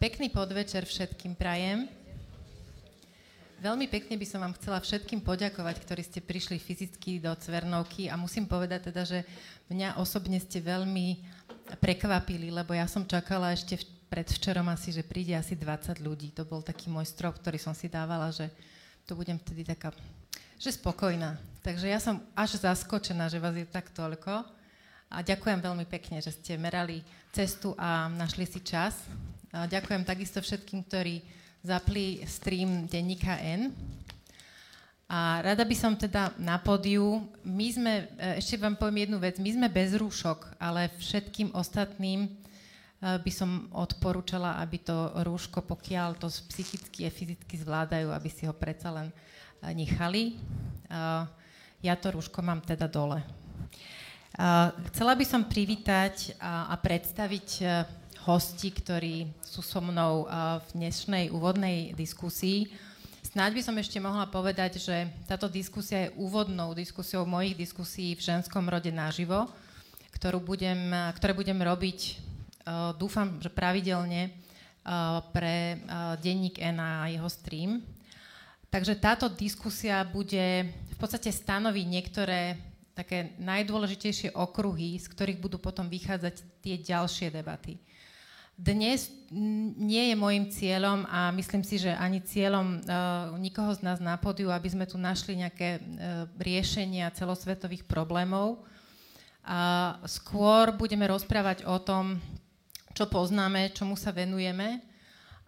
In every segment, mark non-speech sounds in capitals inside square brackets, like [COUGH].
Pekný podvečer všetkým prajem. Veľmi pekne by som vám chcela všetkým poďakovať, ktorí ste prišli fyzicky do Cvernovky a musím povedať teda, že mňa osobne ste veľmi prekvapili, lebo ja som čakala ešte v, predvčerom asi, že príde asi 20 ľudí. To bol taký môj strop, ktorý som si dávala, že to budem vtedy taká, že spokojná. Takže ja som až zaskočená, že vás je tak toľko. A ďakujem veľmi pekne, že ste merali cestu a našli si čas. Ďakujem takisto všetkým, ktorí zapli stream denníka N. A rada by som teda na pódiu, my sme, e, ešte vám poviem jednu vec, my sme bez rúšok, ale všetkým ostatným e, by som odporúčala, aby to rúško, pokiaľ to psychicky a fyzicky zvládajú, aby si ho predsa len e, nechali. Ja to rúško mám teda dole. Chcela by som privítať a predstaviť hosti, ktorí sú so mnou v dnešnej úvodnej diskusii. Snáď by som ešte mohla povedať, že táto diskusia je úvodnou diskusiou mojich diskusí v ženskom rode naživo, ktorú budem, ktoré budem robiť, dúfam, že pravidelne pre denník N a jeho stream. Takže táto diskusia bude v podstate stanoviť niektoré také najdôležitejšie okruhy, z ktorých budú potom vychádzať tie ďalšie debaty. Dnes nie je môjim cieľom a myslím si, že ani cieľom uh, nikoho z nás na podiu, aby sme tu našli nejaké uh, riešenia celosvetových problémov. A skôr budeme rozprávať o tom, čo poznáme, čomu sa venujeme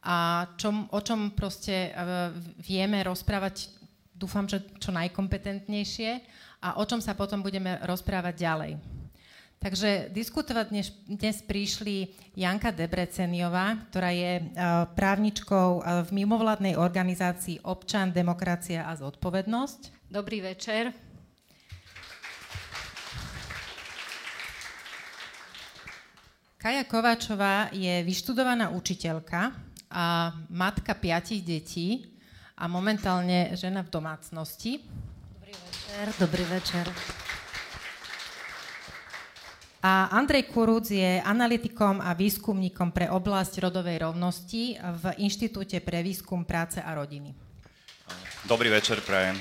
a čom, o čom proste uh, vieme rozprávať, dúfam, že čo najkompetentnejšie a o čom sa potom budeme rozprávať ďalej. Takže diskutovať dnes, dnes prišli Janka Debreceniová, ktorá je uh, právničkou uh, v mimovládnej organizácii Občan, demokracia a zodpovednosť. Dobrý večer. Kaja Kováčová je vyštudovaná učiteľka a matka piatich detí a momentálne žena v domácnosti. Dobrý večer. Dobrý večer. A Andrej Kurúc je analytikom a výskumníkom pre oblasť rodovej rovnosti v Inštitúte pre výskum práce a rodiny. Dobrý večer, prajem.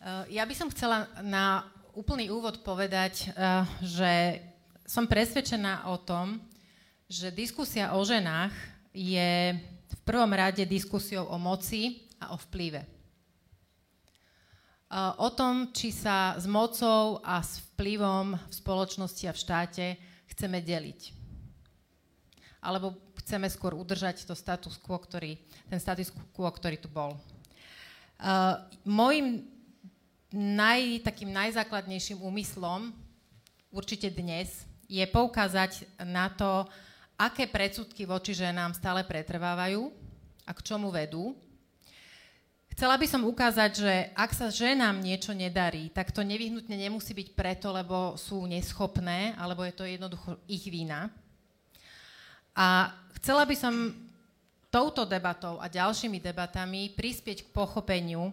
Eh, ja by som chcela na úplný úvod povedať, eh, že som presvedčená o tom, že diskusia o ženách je v prvom rade diskusiou o moci a o vplyve o tom, či sa s mocou a s vplyvom v spoločnosti a v štáte chceme deliť. Alebo chceme skôr udržať to status quo, ktorý, ten status quo, ktorý tu bol. Uh, Mojím naj, takým najzákladnejším úmyslom, určite dnes, je poukázať na to, aké predsudky voči ženám stále pretrvávajú a k čomu vedú Chcela by som ukázať, že ak sa ženám niečo nedarí, tak to nevyhnutne nemusí byť preto, lebo sú neschopné, alebo je to jednoducho ich vina. A chcela by som touto debatou a ďalšími debatami prispieť k pochopeniu,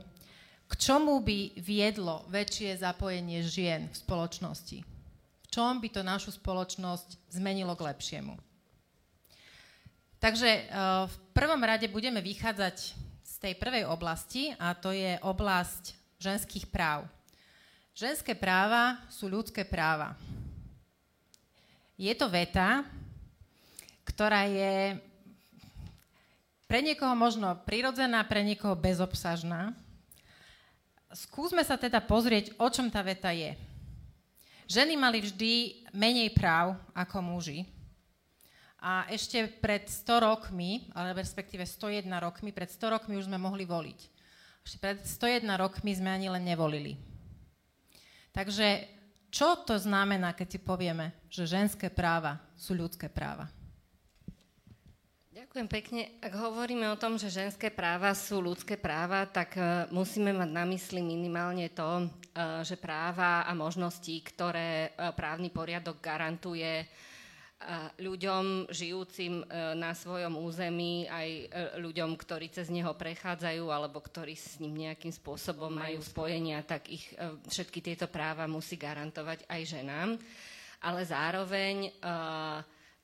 k čomu by viedlo väčšie zapojenie žien v spoločnosti. V čom by to našu spoločnosť zmenilo k lepšiemu. Takže eh, v prvom rade budeme vychádzať tej prvej oblasti a to je oblasť ženských práv. Ženské práva sú ľudské práva. Je to veta, ktorá je pre niekoho možno prirodzená, pre niekoho bezobsažná. Skúsme sa teda pozrieť, o čom tá veta je. Ženy mali vždy menej práv ako muži, a ešte pred 100 rokmi, ale respektíve 101 rokmi, pred 100 rokmi už sme mohli voliť. Ešte pred 101 rokmi sme ani len nevolili. Takže čo to znamená, keď si povieme, že ženské práva sú ľudské práva? Ďakujem pekne. Ak hovoríme o tom, že ženské práva sú ľudské práva, tak uh, musíme mať na mysli minimálne to, uh, že práva a možnosti, ktoré uh, právny poriadok garantuje, ľuďom žijúcim e, na svojom území, aj e, ľuďom, ktorí cez neho prechádzajú alebo ktorí s ním nejakým spôsobom majú spojenia, tak ich e, všetky tieto práva musí garantovať aj ženám. Ale zároveň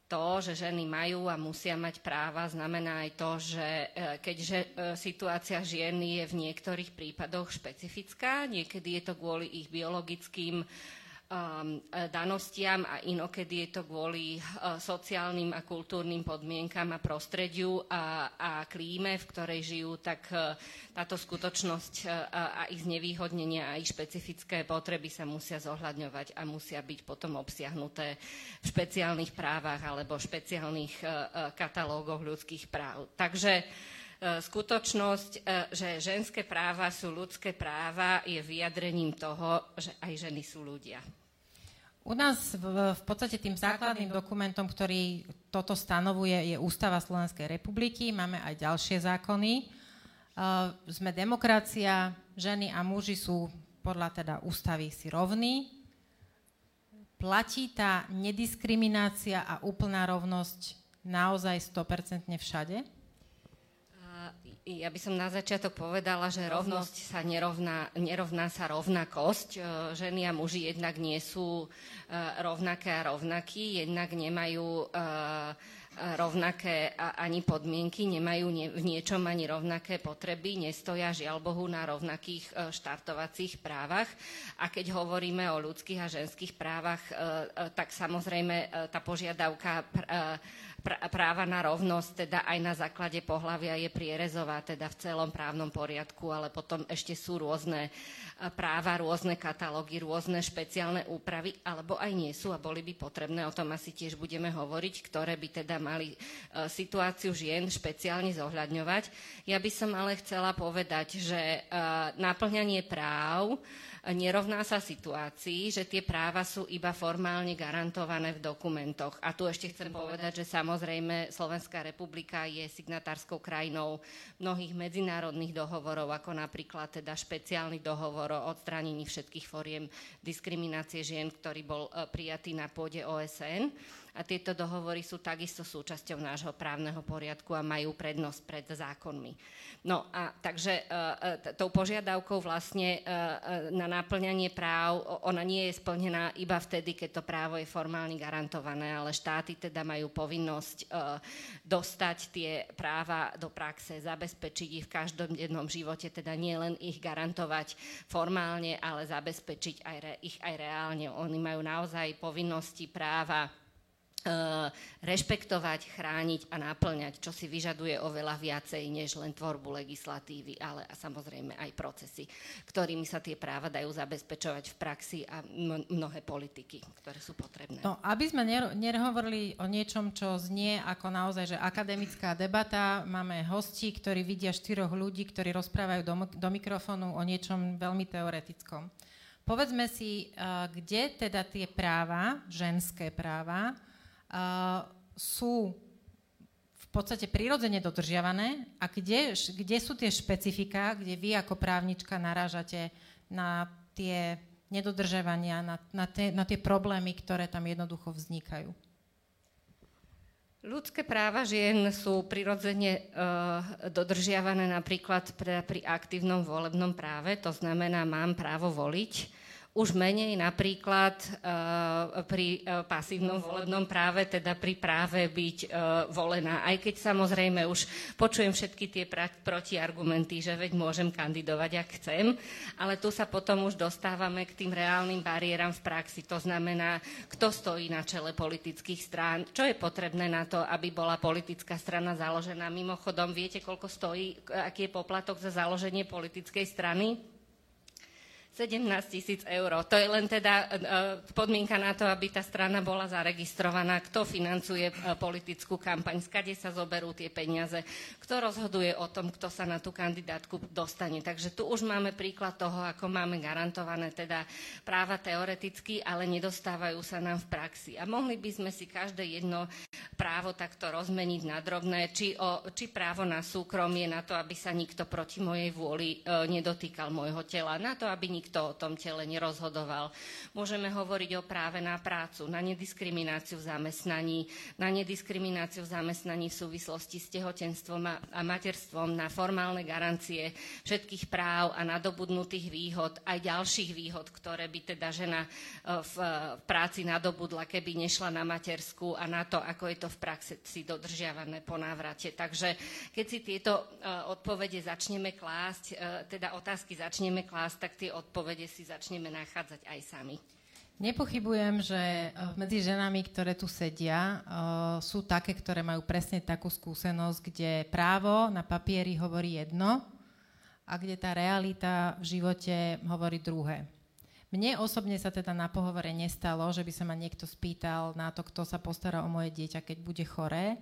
to, že ženy majú a musia mať práva, znamená aj to, že keďže situácia žien je v niektorých prípadoch špecifická, niekedy je to kvôli ich biologickým danostiam a inokedy je to kvôli uh, sociálnym a kultúrnym podmienkam a prostrediu a, a klíme, v ktorej žijú, tak uh, táto skutočnosť uh, a ich znevýhodnenia a ich špecifické potreby sa musia zohľadňovať a musia byť potom obsiahnuté v špeciálnych právach alebo špeciálnych katalógoch ľudských práv. Takže skutočnosť, že ženské práva sú ľudské práva, je vyjadrením toho, že aj ženy sú ľudia. U nás v, v podstate tým základným dokumentom, ktorý toto stanovuje, je Ústava Slovenskej republiky. Máme aj ďalšie zákony. Uh, sme demokracia, ženy a muži sú podľa teda ústavy si rovní. Platí tá nediskriminácia a úplná rovnosť naozaj 100% všade? Ja by som na začiatok povedala, že rovnosť sa nerovná, nerovná sa rovnakosť. E, ženy a muži jednak nie sú e, rovnaké a rovnakí, jednak nemajú e, rovnaké ani podmienky, nemajú v niečom ani rovnaké potreby, nestoja žiaľ Bohu na rovnakých štartovacích právach. A keď hovoríme o ľudských a ženských právach, tak samozrejme tá požiadavka práva na rovnosť, teda aj na základe pohľavia je prierezová, teda v celom právnom poriadku, ale potom ešte sú rôzne práva, rôzne katalógy, rôzne špeciálne úpravy, alebo aj nie sú a boli by potrebné, o tom asi tiež budeme hovoriť, ktoré by teda mali e, situáciu žien špeciálne zohľadňovať. Ja by som ale chcela povedať, že e, naplňanie práv nerovná sa situácii, že tie práva sú iba formálne garantované v dokumentoch. A tu ešte chcem povedať, že samozrejme Slovenská republika je signatárskou krajinou mnohých medzinárodných dohovorov, ako napríklad teda špeciálny dohovor o odstránení všetkých foriem diskriminácie žien, ktorý bol e, prijatý na pôde OSN a tieto dohovory sú takisto súčasťou nášho právneho poriadku a majú prednosť pred zákonmi. No a takže e, e, tou požiadavkou vlastne e, na naplňanie práv, ona nie je splnená iba vtedy, keď to právo je formálne garantované, ale štáty teda majú povinnosť dostať tie práva do praxe, zabezpečiť ich v každom živote, teda nie len ich garantovať formálne, ale zabezpečiť aj re, ich aj reálne. Oni majú naozaj povinnosti práva rešpektovať, chrániť a náplňať, čo si vyžaduje oveľa viacej než len tvorbu legislatívy, ale a samozrejme aj procesy, ktorými sa tie práva dajú zabezpečovať v praxi a mnohé politiky, ktoré sú potrebné. No, aby sme nehovorili o niečom, čo znie ako naozaj, že akademická debata, máme hosti, ktorí vidia štyroch ľudí, ktorí rozprávajú do, do mikrofónu o niečom veľmi teoretickom. Povedzme si, uh, kde teda tie práva, ženské práva, sú v podstate prirodzene dodržiavané. A kde, kde sú tie špecifika, kde vy ako právnička narážate na tie nedodržiavania, na, na, tie, na tie problémy, ktoré tam jednoducho vznikajú? Ľudské práva žien sú prirodzene uh, dodržiavané napríklad pre, pri aktívnom volebnom práve, to znamená, mám právo voliť už menej napríklad uh, pri uh, pasívnom volebnom práve, teda pri práve byť uh, volená. Aj keď samozrejme už počujem všetky tie protiargumenty, že veď môžem kandidovať, ak chcem, ale tu sa potom už dostávame k tým reálnym bariéram v praxi. To znamená, kto stojí na čele politických strán, čo je potrebné na to, aby bola politická strana založená. Mimochodom, viete, koľko stojí, aký je poplatok za založenie politickej strany? 17 tisíc eur. To je len teda e, podmienka na to, aby tá strana bola zaregistrovaná, kto financuje e, politickú kampaň, skade sa zoberú tie peniaze, kto rozhoduje o tom, kto sa na tú kandidátku dostane. Takže tu už máme príklad toho, ako máme garantované teda práva teoreticky, ale nedostávajú sa nám v praxi. A mohli by sme si každé jedno právo takto rozmeniť na drobné, či, o, či právo na súkromie, na to, aby sa nikto proti mojej vôli e, nedotýkal môjho tela, na to, aby nikto nikto o tom tele nerozhodoval. Môžeme hovoriť o práve na prácu, na nediskrimináciu v zamestnaní, na nediskrimináciu v zamestnaní v súvislosti s tehotenstvom a materstvom, na formálne garancie všetkých práv a nadobudnutých výhod, aj ďalších výhod, ktoré by teda žena e, v práci nadobudla, keby nešla na matersku a na to, ako je to v praxi dodržiavané po návrate. Takže keď si tieto e, odpovede začneme klásť, e, teda otázky začneme klásť, tak tie odpovede si začneme nachádzať aj sami. Nepochybujem, že eh, medzi ženami, ktoré tu sedia, eh, sú také, ktoré majú presne takú skúsenosť, kde právo na papieri hovorí jedno a kde tá realita v živote hovorí druhé. Mne osobne sa teda na pohovore nestalo, že by sa ma niekto spýtal na to, kto sa postará o moje dieťa, keď bude choré,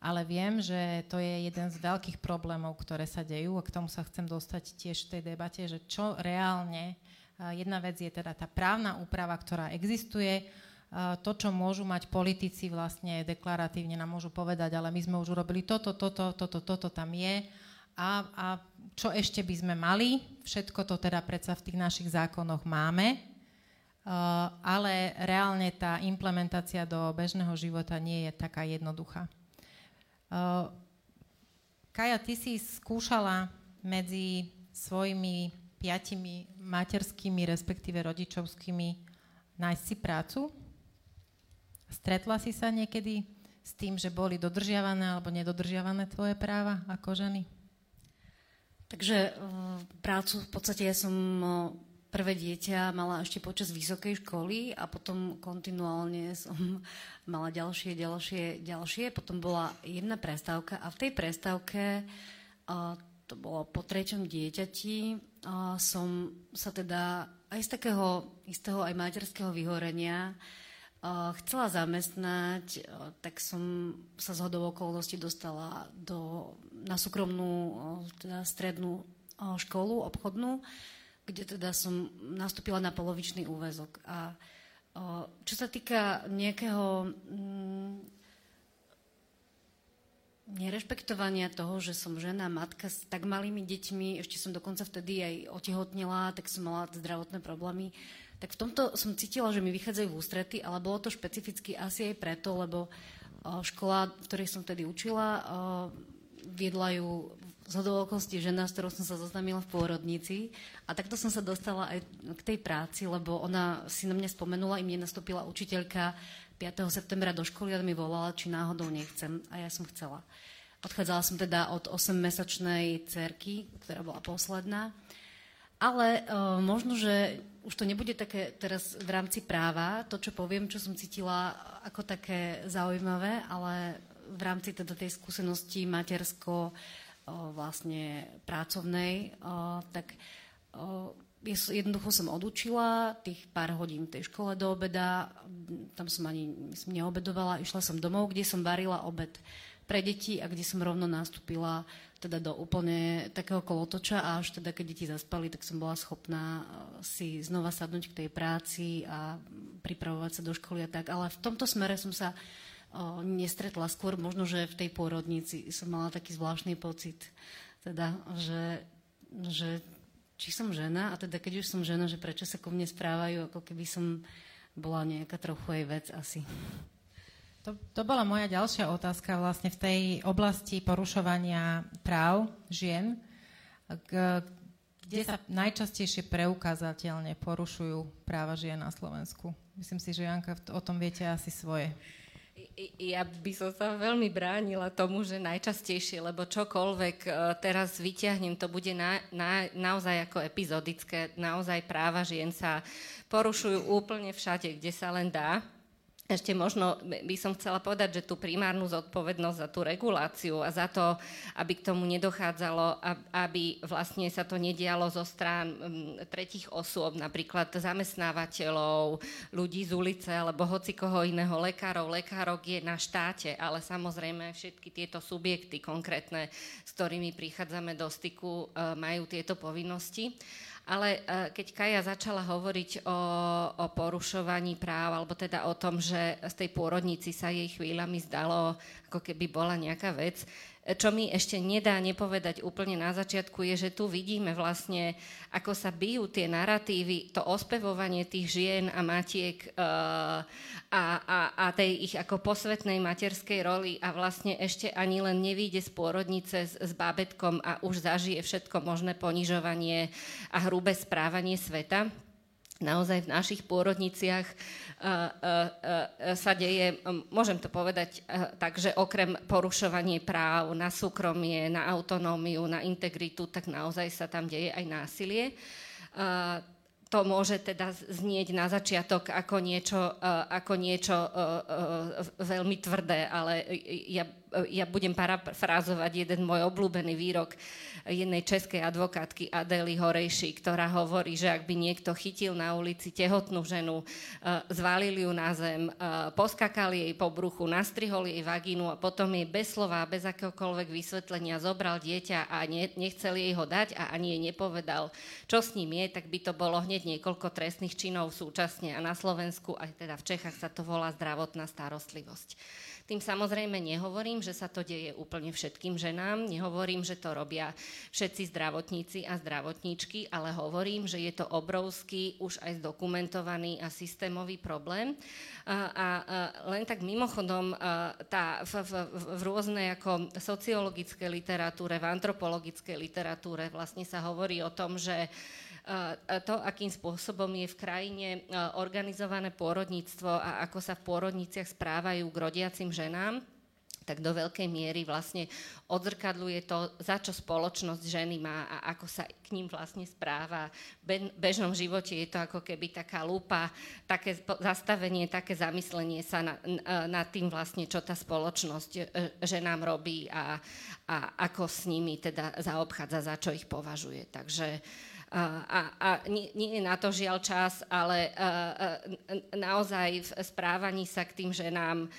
ale viem, že to je jeden z veľkých problémov, ktoré sa dejú a k tomu sa chcem dostať tiež v tej debate, že čo reálne Jedna vec je teda tá právna úprava, ktorá existuje. To, čo môžu mať politici vlastne deklaratívne nám môžu povedať, ale my sme už urobili toto, toto, toto, toto tam je. A, a čo ešte by sme mali? Všetko to teda predsa v tých našich zákonoch máme, ale reálne tá implementácia do bežného života nie je taká jednoduchá. Kaja, ty si skúšala medzi svojimi piatimi materskými, respektíve rodičovskými nájsť si prácu? Stretla si sa niekedy s tým, že boli dodržiavané alebo nedodržiavané tvoje práva ako ženy? Takže prácu v podstate ja som prvé dieťa mala ešte počas vysokej školy a potom kontinuálne som [LAUGHS] mala ďalšie, ďalšie, ďalšie. Potom bola jedna prestávka a v tej prestávke to bolo po treťom dieťati, som sa teda aj z takého istého aj materského vyhorenia chcela zamestnať, tak som sa z hodou okolností dostala do, na súkromnú teda strednú školu obchodnú, kde teda som nastúpila na polovičný úvezok. A čo sa týka nejakého mm, nerešpektovania toho, že som žena, matka s tak malými deťmi, ešte som dokonca vtedy aj otehotnila, tak som mala zdravotné problémy, tak v tomto som cítila, že mi vychádzajú v ústrety, ale bolo to špecificky asi aj preto, lebo škola, v ktorej som vtedy učila, viedla ju z okolností žena, s ktorou som sa zoznámila v pôrodnici a takto som sa dostala aj k tej práci, lebo ona si na mňa spomenula, i mne nastúpila učiteľka 5. septembra do školy a mi volala, či náhodou nechcem a ja som chcela. Odchádzala som teda od 8-mesačnej cerky, ktorá bola posledná. Ale uh, možno, že už to nebude také teraz v rámci práva, to, čo poviem, čo som cítila ako také zaujímavé, ale v rámci teda tej skúsenosti matersko vlastne pracovnej, uh, tak uh, jednoducho som odučila tých pár hodín v tej škole do obeda, tam som ani myslím, neobedovala, išla som domov, kde som varila obed pre deti a kde som rovno nastúpila teda do úplne takého kolotoča a až teda keď deti zaspali, tak som bola schopná si znova sadnúť k tej práci a pripravovať sa do školy a tak. Ale v tomto smere som sa eh, nestretla skôr, možno, že v tej pôrodnici som mala taký zvláštny pocit, teda, že, že či som žena, a teda keď už som žena, že prečo sa ku mne správajú, ako keby som bola nejaká trochu aj vec asi. To, to bola moja ďalšia otázka vlastne v tej oblasti porušovania práv žien, kde sa najčastejšie preukázateľne porušujú práva žien na Slovensku. Myslím si, že Janka o tom viete asi svoje. Ja by som sa veľmi bránila tomu, že najčastejšie, lebo čokoľvek e, teraz vyťahnem, to bude na, na, naozaj ako epizodické, naozaj práva žien sa porušujú úplne všade, kde sa len dá. Ešte možno by som chcela povedať, že tú primárnu zodpovednosť za tú reguláciu a za to, aby k tomu nedochádzalo, aby vlastne sa to nedialo zo strán tretich osôb, napríklad zamestnávateľov, ľudí z ulice alebo hoci koho iného, lekárov, lekárok je na štáte, ale samozrejme všetky tieto subjekty konkrétne, s ktorými prichádzame do styku, e, majú tieto povinnosti. Ale e, keď Kaja začala hovoriť o, o porušovaní práv, alebo teda o tom, že z tej pôrodnici sa jej chvíľami zdalo, ako keby bola nejaká vec, čo mi ešte nedá nepovedať úplne na začiatku, je, že tu vidíme vlastne, ako sa bijú tie narratívy, to ospevovanie tých žien a matiek uh, a, a, a tej ich ako posvetnej materskej roli a vlastne ešte ani len nevíde z pôrodnice s, s bábetkom a už zažije všetko možné ponižovanie a hrubé správanie sveta naozaj v našich pôrodniciach uh, uh, uh, sa deje, môžem to povedať tak, že okrem porušovanie práv na súkromie, na autonómiu, na integritu, tak naozaj sa tam deje aj násilie. To môže teda znieť na začiatok ako niečo, ako niečo veľmi tvrdé, ale ja, ja budem parafrázovať jeden môj obľúbený výrok jednej českej advokátky Adely Horejší, ktorá hovorí, že ak by niekto chytil na ulici tehotnú ženu, e, zvalili ju na zem, e, poskakali jej po bruchu, nastrihol jej vagínu a potom jej bez slova, bez akéhokoľvek vysvetlenia zobral dieťa a nechcel jej ho dať a ani jej nepovedal, čo s ním je, tak by to bolo hneď niekoľko trestných činov súčasne a na Slovensku, aj teda v Čechách sa to volá zdravotná starostlivosť. Tým samozrejme nehovorím, že sa to deje úplne všetkým ženám, nehovorím, že to robia všetci zdravotníci a zdravotníčky, ale hovorím, že je to obrovský, už aj zdokumentovaný a systémový problém. A, a, len tak mimochodom, tá, v, v, v rôznej ako sociologickej literatúre, v antropologickej literatúre vlastne sa hovorí o tom, že to, akým spôsobom je v krajine organizované pôrodníctvo a ako sa v pôrodniciach správajú k rodiacim ženám, tak do veľkej miery vlastne odzrkadluje to, za čo spoločnosť ženy má a ako sa k ním vlastne správa. V bežnom živote je to ako keby taká lupa, také zastavenie, také zamyslenie sa na, nad tým vlastne, čo tá spoločnosť e, ženám robí a, a ako s nimi teda zaobchádza, za čo ich považuje. Takže a, a nie, nie je na to žiaľ čas, ale naozaj v správaní sa k tým ženám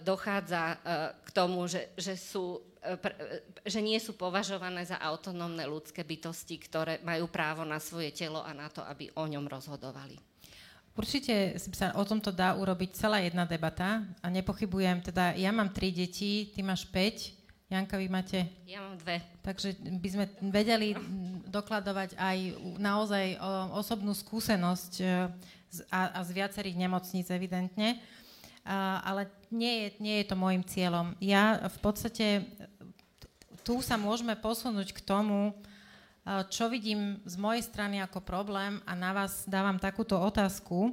dochádza k tomu, že, že, sú, že nie sú považované za autonómne ľudské bytosti, ktoré majú právo na svoje telo a na to, aby o ňom rozhodovali. Určite sa o tomto dá urobiť celá jedna debata a nepochybujem, teda ja mám tri deti, ty máš 5, Janka, vy máte? Ja mám dve. Takže by sme vedeli dokladovať aj naozaj osobnú skúsenosť e, a, a z viacerých nemocníc evidentne, a, ale nie je, nie je to môjim cieľom. Ja v podstate tu sa môžeme posunúť k tomu, e, čo vidím z mojej strany ako problém a na vás dávam takúto otázku.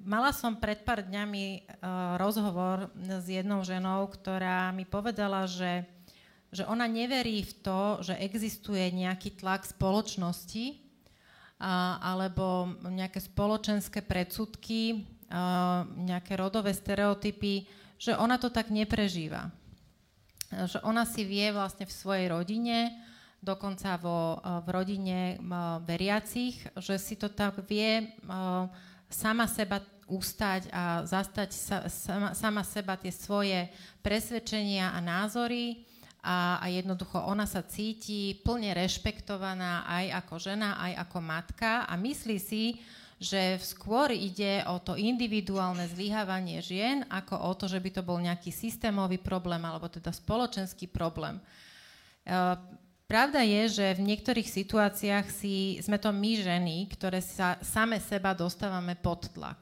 E, Mala som pred pár dňami uh, rozhovor s jednou ženou, ktorá mi povedala, že, že ona neverí v to, že existuje nejaký tlak spoločnosti uh, alebo nejaké spoločenské predsudky, uh, nejaké rodové stereotypy, že ona to tak neprežíva. Že ona si vie vlastne v svojej rodine, dokonca vo, v rodine veriacich, že si to tak vie sama seba ústať a zastať sa, sama, sama seba tie svoje presvedčenia a názory a, a jednoducho ona sa cíti plne rešpektovaná aj ako žena, aj ako matka a myslí si, že skôr ide o to individuálne zlyhávanie žien, ako o to, že by to bol nejaký systémový problém alebo teda spoločenský problém. E, Pravda je, že v niektorých situáciách si, sme to my ženy, ktoré sa same seba dostávame pod tlak.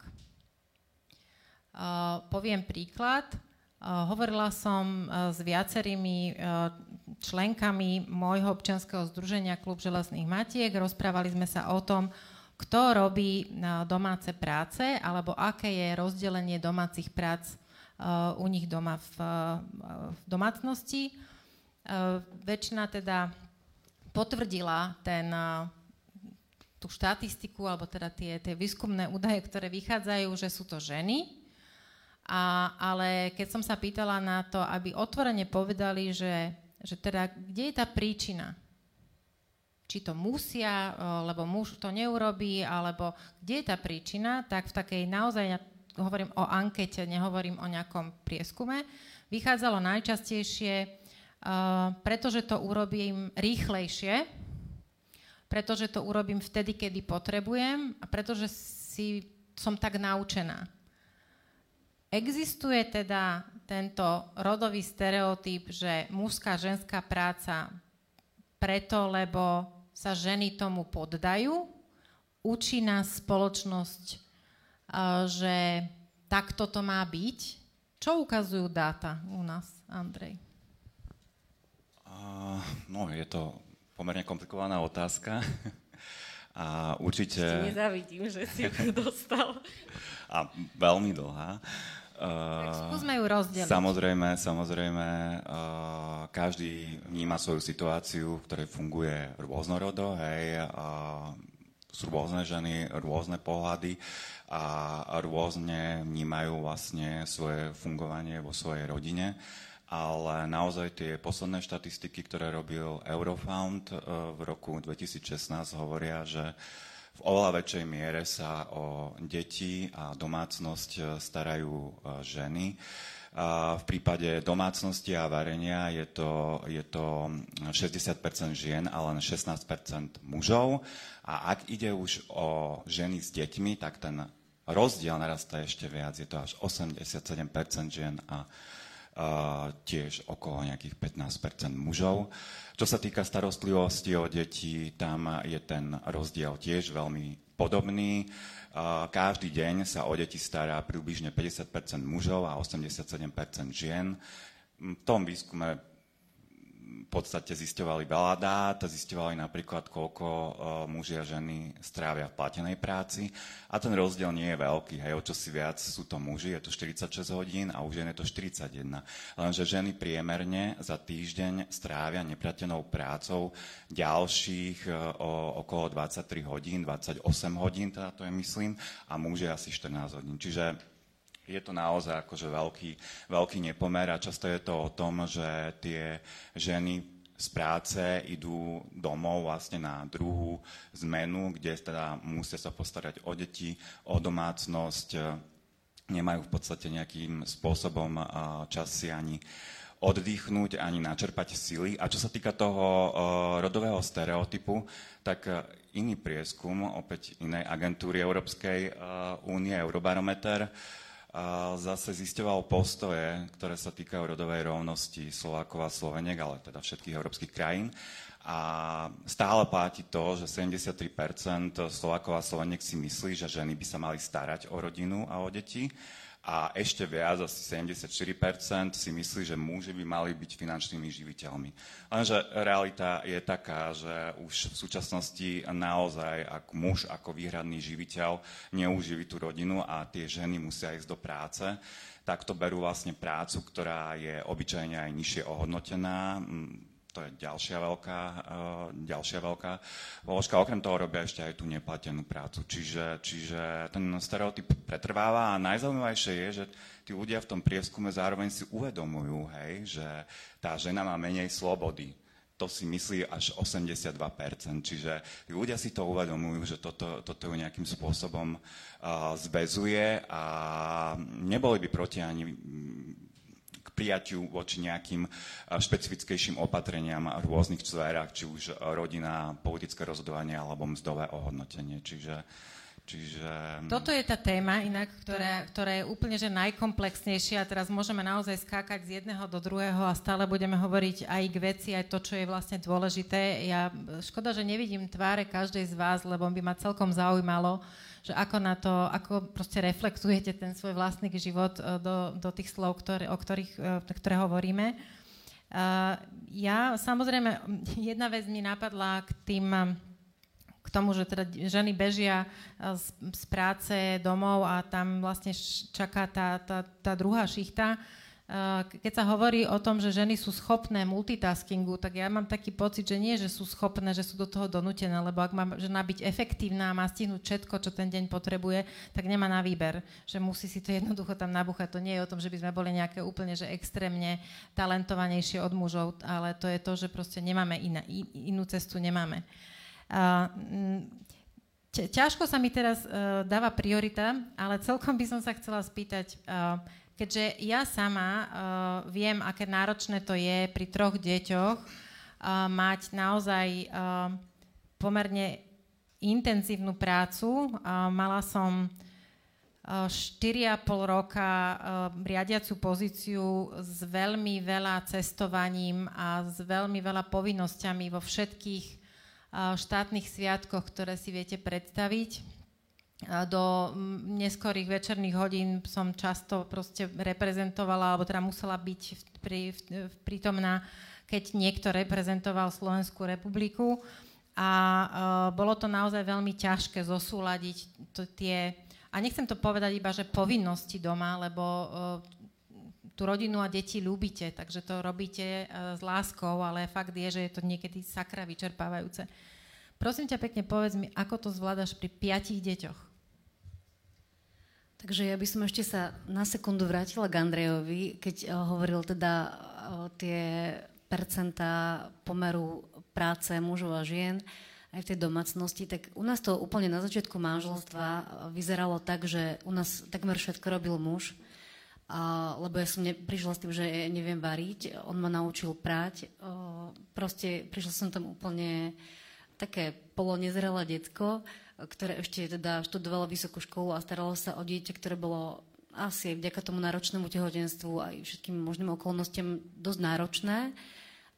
Uh, poviem príklad. Uh, hovorila som uh, s viacerými uh, členkami môjho občianského združenia Klub železných matiek. Rozprávali sme sa o tom, kto robí uh, domáce práce alebo aké je rozdelenie domácich prác uh, u nich doma v, v domácnosti väčšina teda potvrdila ten, uh, tú štatistiku, alebo teda tie, tie výskumné údaje, ktoré vychádzajú, že sú to ženy. A, ale keď som sa pýtala na to, aby otvorene povedali, že, že teda kde je tá príčina, či to musia, uh, lebo muž to neurobí, alebo kde je tá príčina, tak v takej naozaj, hovorím o ankete, nehovorím o nejakom prieskume, vychádzalo najčastejšie pretože to urobím rýchlejšie, pretože to urobím vtedy, kedy potrebujem a pretože si som tak naučená. Existuje teda tento rodový stereotyp, že mužská, ženská práca preto, lebo sa ženy tomu poddajú, učí nás spoločnosť, že takto to má byť. Čo ukazujú dáta u nás, Andrej? Uh, no, je to pomerne komplikovaná otázka. A určite... Ešte nezavidím, že si ju [LAUGHS] dostal. A veľmi dlhá. Tak skúsme ju rozdeliť. Samozrejme, samozrejme, uh, každý vníma svoju situáciu, v ktorej funguje rôznorodo, hej, uh, sú rôzne ženy, rôzne pohľady a rôzne vnímajú vlastne svoje fungovanie vo svojej rodine ale naozaj tie posledné štatistiky, ktoré robil Eurofound v roku 2016, hovoria, že v oveľa väčšej miere sa o deti a domácnosť e, starajú e, ženy. V prípade domácnosti a varenia je to, je to 60% žien a len 16% mužov. A ak ide už o ženy s deťmi, tak ten rozdiel narastá ešte viac. Je to až 87% žien a tiež okolo nejakých 15% mužov. Čo sa týka starostlivosti o deti, tam je ten rozdiel tiež veľmi podobný. Každý deň sa o deti stará približne 50% mužov a 87 žien. V tom výskume v podstate zisťovali veľa dát, zisťovali napríklad, koľko uh, muži a ženy strávia v platenej práci a ten rozdiel nie je veľký. Hej, o čo si viac sú to muži, je to 46 hodín a u žien je to 41. Lenže ženy priemerne za týždeň strávia neplatenou prácou ďalších uh, okolo 23 hodín, 28 hodín, teda to je myslím, a muži asi 14 hodín. Čiže je to naozaj akože veľký, veľký nepomer a často je to o tom, že tie ženy z práce idú domov vlastne na druhú zmenu, kde teda musia sa postarať o deti, o domácnosť, nemajú v podstate nejakým spôsobom čas si ani oddychnúť, ani načerpať sily. A čo sa týka toho rodového stereotypu, tak iný prieskum, opäť inej agentúry Európskej únie, Eurobarometer, zase zisťoval postoje, ktoré sa týkajú rodovej rovnosti Slovákov a Sloveniek, ale teda všetkých európskych krajín. A stále platí to, že 73% Slovákov a Sloveniek si myslí, že ženy by sa mali starať o rodinu a o deti a ešte viac, asi 74% si myslí, že muži by mali byť finančnými živiteľmi. Lenže realita je taká, že už v súčasnosti naozaj ak muž ako výhradný živiteľ neuživí tú rodinu a tie ženy musia ísť do práce, tak to berú vlastne prácu, ktorá je obyčajne aj nižšie ohodnotená, to je ďalšia veľká, uh, ďalšia veľká položka. Okrem toho robia ešte aj tú neplatenú prácu. Čiže, čiže ten stereotyp pretrváva a najzaujímavejšie je, že tí ľudia v tom prieskume zároveň si uvedomujú, hej, že tá žena má menej slobody. To si myslí až 82%. Čiže ľudia si to uvedomujú, že toto, toto ju nejakým spôsobom uh, zväzuje a neboli by proti ani prijaťu voči nejakým eh, špecifickejším opatreniam v rôznych sférach, či už rodina, politické rozhodovanie alebo mzdové ohodnotenie. Čiže Čiže... Toto je tá téma inak, ktorá, ktorá je úplne že najkomplexnejšia teraz môžeme naozaj skákať z jedného do druhého a stále budeme hovoriť aj k veci, aj to, čo je vlastne dôležité. Ja, škoda, že nevidím tváre každej z vás, lebo by ma celkom zaujímalo, že ako na to, ako proste reflektujete ten svoj vlastný život e, do, do tých slov, ktoré, o ktorých, e, ktoré hovoríme. Uh, ja samozrejme, jedna vec mi napadla k tým k tomu, že teda ženy bežia z, z práce domov a tam vlastne čaká tá, tá, tá druhá šichta. Keď sa hovorí o tom, že ženy sú schopné multitaskingu, tak ja mám taký pocit, že nie, že sú schopné, že sú do toho donútené, lebo ak má žena byť efektívna a má stihnúť všetko, čo ten deň potrebuje, tak nemá na výber, že musí si to jednoducho tam nabúchať. To nie je o tom, že by sme boli nejaké úplne že extrémne talentovanejšie od mužov, ale to je to, že proste nemáme iná, inú cestu, nemáme. Mm, ťažko sa mi teraz uh, dáva priorita, ale celkom by som sa chcela spýtať, uh, keďže ja sama uh, viem, aké náročné to je pri troch deťoch uh, mať naozaj uh, pomerne intenzívnu prácu. Uh, mala som 4,5 roka riadiacu pozíciu s veľmi veľa cestovaním a s veľmi veľa povinnosťami vo všetkých štátnych sviatkoch, ktoré si viete predstaviť. Do neskorých večerných hodín som často proste reprezentovala, alebo teda musela byť pri, prítomná, keď niekto reprezentoval Slovenskú republiku. A bolo to naozaj veľmi ťažké zosúľadiť tie a nechcem to povedať iba, že povinnosti doma, lebo uh, tú rodinu a deti ľúbite, takže to robíte uh, s láskou, ale fakt je, že je to niekedy sakra vyčerpávajúce. Prosím ťa pekne, povedz mi, ako to zvládaš pri piatich deťoch? Takže ja by som ešte sa na sekundu vrátila k Andrejovi, keď uh, hovoril teda uh, tie percentá pomeru práce mužov a žien. Aj v tej domácnosti, tak u nás to úplne na začiatku manželstva vyzeralo tak, že u nás takmer všetko robil muž, a, lebo ja som ne, prišla s tým, že neviem variť, on ma naučil prať, o, proste prišla som tam úplne také polonezrelé detko, ktoré ešte teda študovalo vysokú školu a staralo sa o dieťa, ktoré bolo asi vďaka tomu náročnému tehotenstvu aj všetkým možným okolnostiam dosť náročné.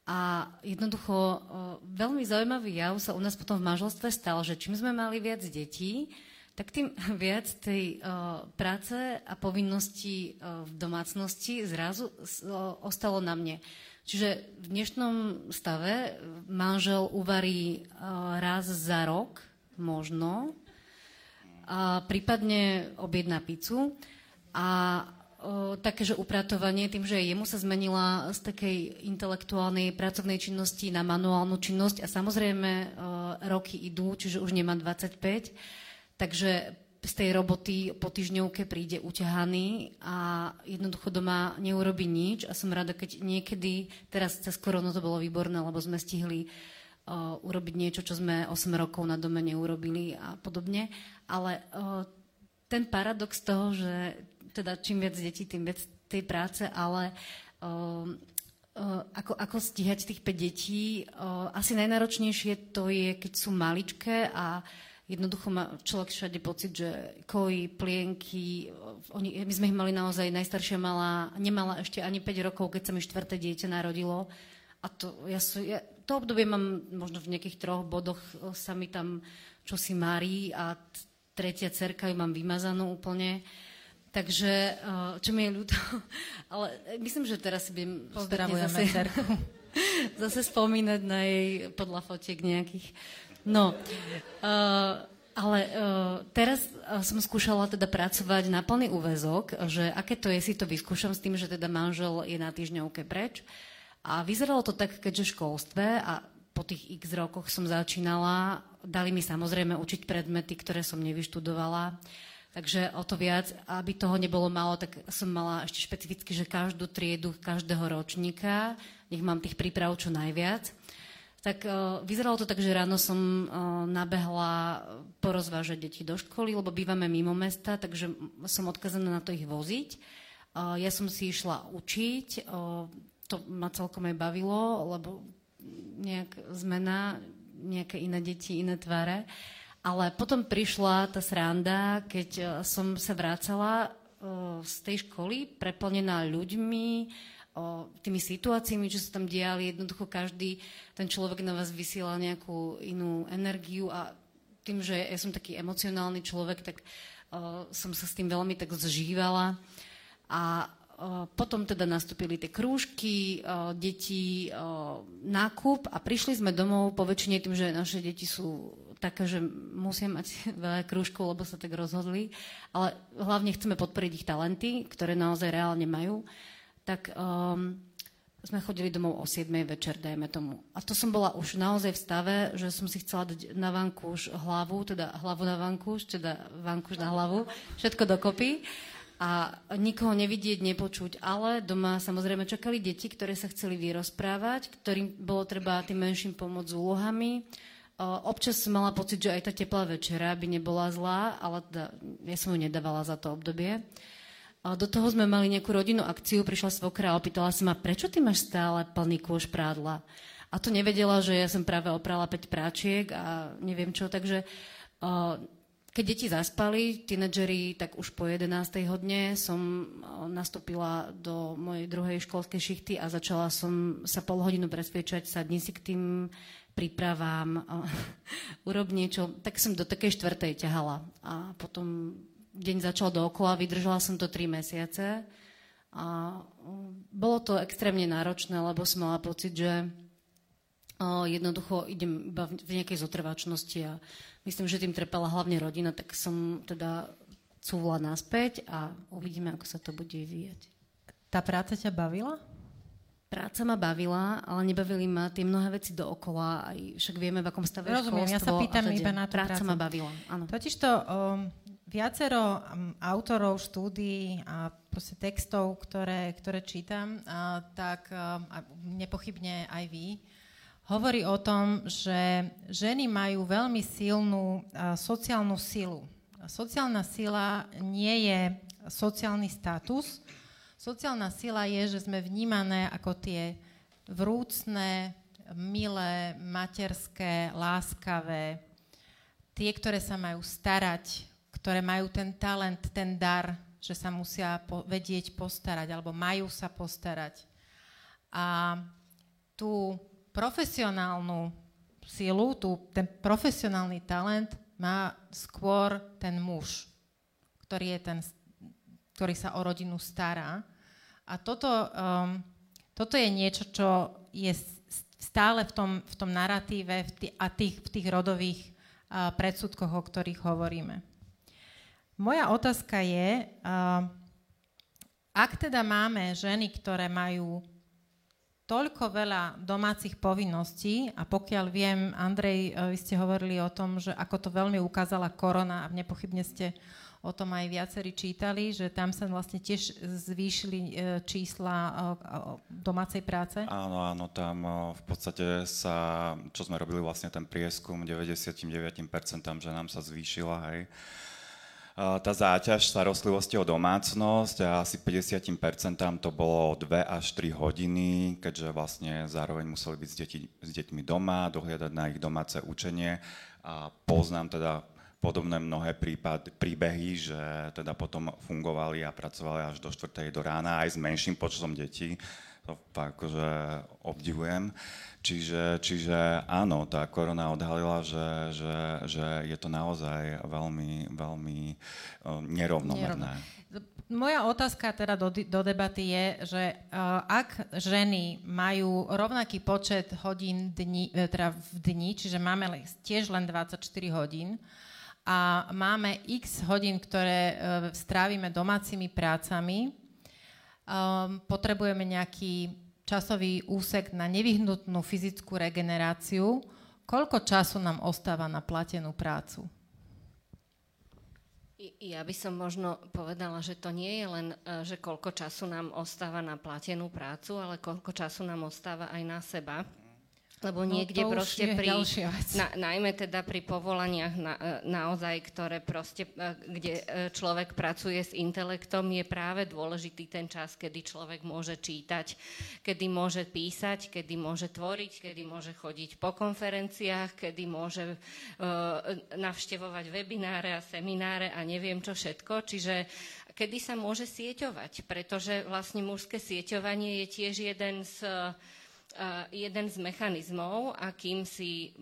A jednoducho veľmi zaujímavý jav sa u nás potom v manželstve stal, že čím sme mali viac detí, tak tým [LAUGHS] viac tej uh, práce a povinnosti uh, v domácnosti zrazu uh, ostalo na mne. Čiže v dnešnom stave manžel uvarí raz za rok, možno, a prípadne objedná pizzu. A také, že upratovanie, tým, že jemu sa zmenila z takej intelektuálnej pracovnej činnosti na manuálnu činnosť a samozrejme o, roky idú, čiže už nemá 25, takže z tej roboty po týždňovke príde uťahaný a jednoducho doma neurobi nič a som rada, keď niekedy, teraz cez koronu to bolo výborné, lebo sme stihli uh, urobiť niečo, čo sme 8 rokov na dome neurobili a podobne, ale ten paradox toho, že teda čím viac detí, tým viac tej práce, ale ako, ako stíhať tých 5 detí, asi najnáročnejšie to je, keď sú maličké a jednoducho má človek všade pocit, že koji, plienky, oni, my sme ich mali naozaj, najstaršia mala, nemala ešte ani 5 rokov, keď sa mi štvrté dieťa narodilo. A to, ja, sú, ja, to obdobie mám možno v nejakých troch bodoch sa mi tam čosi marí a tretia cerka ju mám vymazanú úplne. Takže, eh, čo mi je ľúto, [LAUGHS] ale myslím, že teraz si budem zase, [LAUGHS] zase spomínať na jej podľa fotiek nejakých. No, uh, ale teraz som skúšala teda pracovať na plný úvezok, že aké to je, si to vyskúšam s tým, že teda manžel je na týždňovke preč. A vyzeralo to tak, keďže v školstve a po tých x rokoch som začínala, dali mi samozrejme učiť predmety, ktoré som nevyštudovala. Takže o to viac, aby toho nebolo málo, tak som mala ešte špecificky, že každú triedu, každého ročníka, nech mám tých príprav čo najviac. Tak uh, vyzeralo to tak, že ráno som uh, nabehla porozvážať deti do školy, lebo bývame mimo mesta, takže som odkazaná na to ich voziť. Uh, ja som si išla učiť, to ma celkom aj bavilo, lebo nejak zmena, nejaké iné deti, iné tváre. Ale potom prišla tá sranda, keď e, som sa vrácala e, z tej školy, preplnená ľuďmi, tými situáciami, čo sa tam diali. Jednoducho každý ten človek na vás vysiela nejakú inú energiu a tým, že ja som taký emocionálny človek, tak uh, som sa s tým veľmi tak zžívala. A potom teda nastúpili tie krúžky, deti, nákup a prišli sme domov po väčšine tým, že naše deti sú taká, že musia mať [LAUGHS] veľa krúžkov, lebo sa tak rozhodli, ale hlavne chceme podporiť ich talenty, ktoré naozaj reálne majú, tak um, sme chodili domov o 7 večer, dajme tomu. A to som bola už naozaj v stave, že som si chcela dať na vankúš hlavu, teda hlavu na vankúš, teda vankúš na hlavu, všetko dokopy a nikoho nevidieť, nepočuť. Ale doma samozrejme čakali deti, ktoré sa chceli vyrozprávať, ktorým bolo treba tým menším pomôcť s úlohami, Občas som mala pocit, že aj tá teplá večera by nebola zlá, ale teda, ja som ju nedávala za to obdobie. Do toho sme mali nejakú rodinnú akciu, prišla svokra a opýtala sa ma, prečo ty máš stále plný kôž prádla? A to nevedela, že ja som práve oprala 5 práčiek a neviem čo, takže keď deti zaspali, tínedžeri, tak už po 11. hodne som nastúpila do mojej druhej školskej šichty a začala som sa pol hodinu presviečať, sadni si k tým prípravám, [LAUGHS] urob niečo. Tak som do takej štvrtej ťahala. A potom deň začal dookola, vydržala som to tri mesiace. A bolo to extrémne náročné, lebo som mala pocit, že jednoducho idem iba v nejakej zotrvačnosti a myslím, že tým trpela hlavne rodina, tak som teda cúvla naspäť a uvidíme, ako sa to bude vyvíjať. Tá práca ťa bavila? Práca ma bavila, ale nebavili ma tie mnohé veci dookola, aj však vieme, v akom stave Rozumiem, ja sa pýtam iba na tú práca. prácu. ma bavila, áno. Totižto um, viacero um, autorov, štúdií a proste textov, ktoré, ktoré čítam, uh, tak uh, nepochybne aj vy, hovorí o tom, že ženy majú veľmi silnú sociálnu silu. Sociálna sila nie je sociálny status, Sociálna sila je, že sme vnímané ako tie vrúcne, milé, materské, láskavé, tie, ktoré sa majú starať, ktoré majú ten talent, ten dar, že sa musia po- vedieť postarať, alebo majú sa postarať. A tú profesionálnu silu, tú, ten profesionálny talent má skôr ten muž, ktorý je ten ktorý sa o rodinu stará. A toto, um, toto je niečo, čo je stále v tom, v tom narratíve v tých, a tých, v tých rodových uh, predsudkoch, o ktorých hovoríme. Moja otázka je, uh, ak teda máme ženy, ktoré majú toľko veľa domácich povinností a pokiaľ viem, Andrej, uh, vy ste hovorili o tom, že ako to veľmi ukázala korona a nepochybne ste o tom aj viacerí čítali, že tam sa vlastne tiež zvýšili e, čísla e, domácej práce? Áno, áno, tam e, v podstate sa, čo sme robili vlastne ten prieskum, 99% že nám sa zvýšila, hej, tá záťaž starostlivosti o domácnosť a asi 50% to bolo 2 až 3 hodiny, keďže vlastne zároveň museli byť s, deti, s deťmi doma, dohliadať na ich domáce učenie a poznám teda podobné mnohé prípad, príbehy, že teda potom fungovali a pracovali až do 4. do rána aj s menším počtom detí. To akože obdivujem. Čiže, čiže áno, tá korona odhalila, že, že, že je to naozaj veľmi, veľmi nerovnomerné. Moja otázka teda do, do debaty je, že uh, ak ženy majú rovnaký počet hodín dni, e, teda v dni, čiže máme tiež len 24 hodín, a máme x hodín, ktoré uh, strávime domácimi prácami. Um, potrebujeme nejaký časový úsek na nevyhnutnú fyzickú regeneráciu. Koľko času nám ostáva na platenú prácu? Ja by som možno povedala, že to nie je len, e, že koľko času nám ostáva na platenú prácu, ale koľko času nám ostáva aj na seba lebo no, niekde proste pri, na, najmä teda pri povolaniach na, e, naozaj, ktoré proste, e, kde e, človek pracuje s intelektom, je práve dôležitý ten čas, kedy človek môže čítať, kedy môže písať, kedy môže tvoriť, kedy môže chodiť po konferenciách, kedy môže uh, navštevovať webináre a semináre a neviem čo všetko. Čiže kedy sa môže sieťovať, pretože vlastne mužské sieťovanie je tiež jeden z jeden z mechanizmov, akým si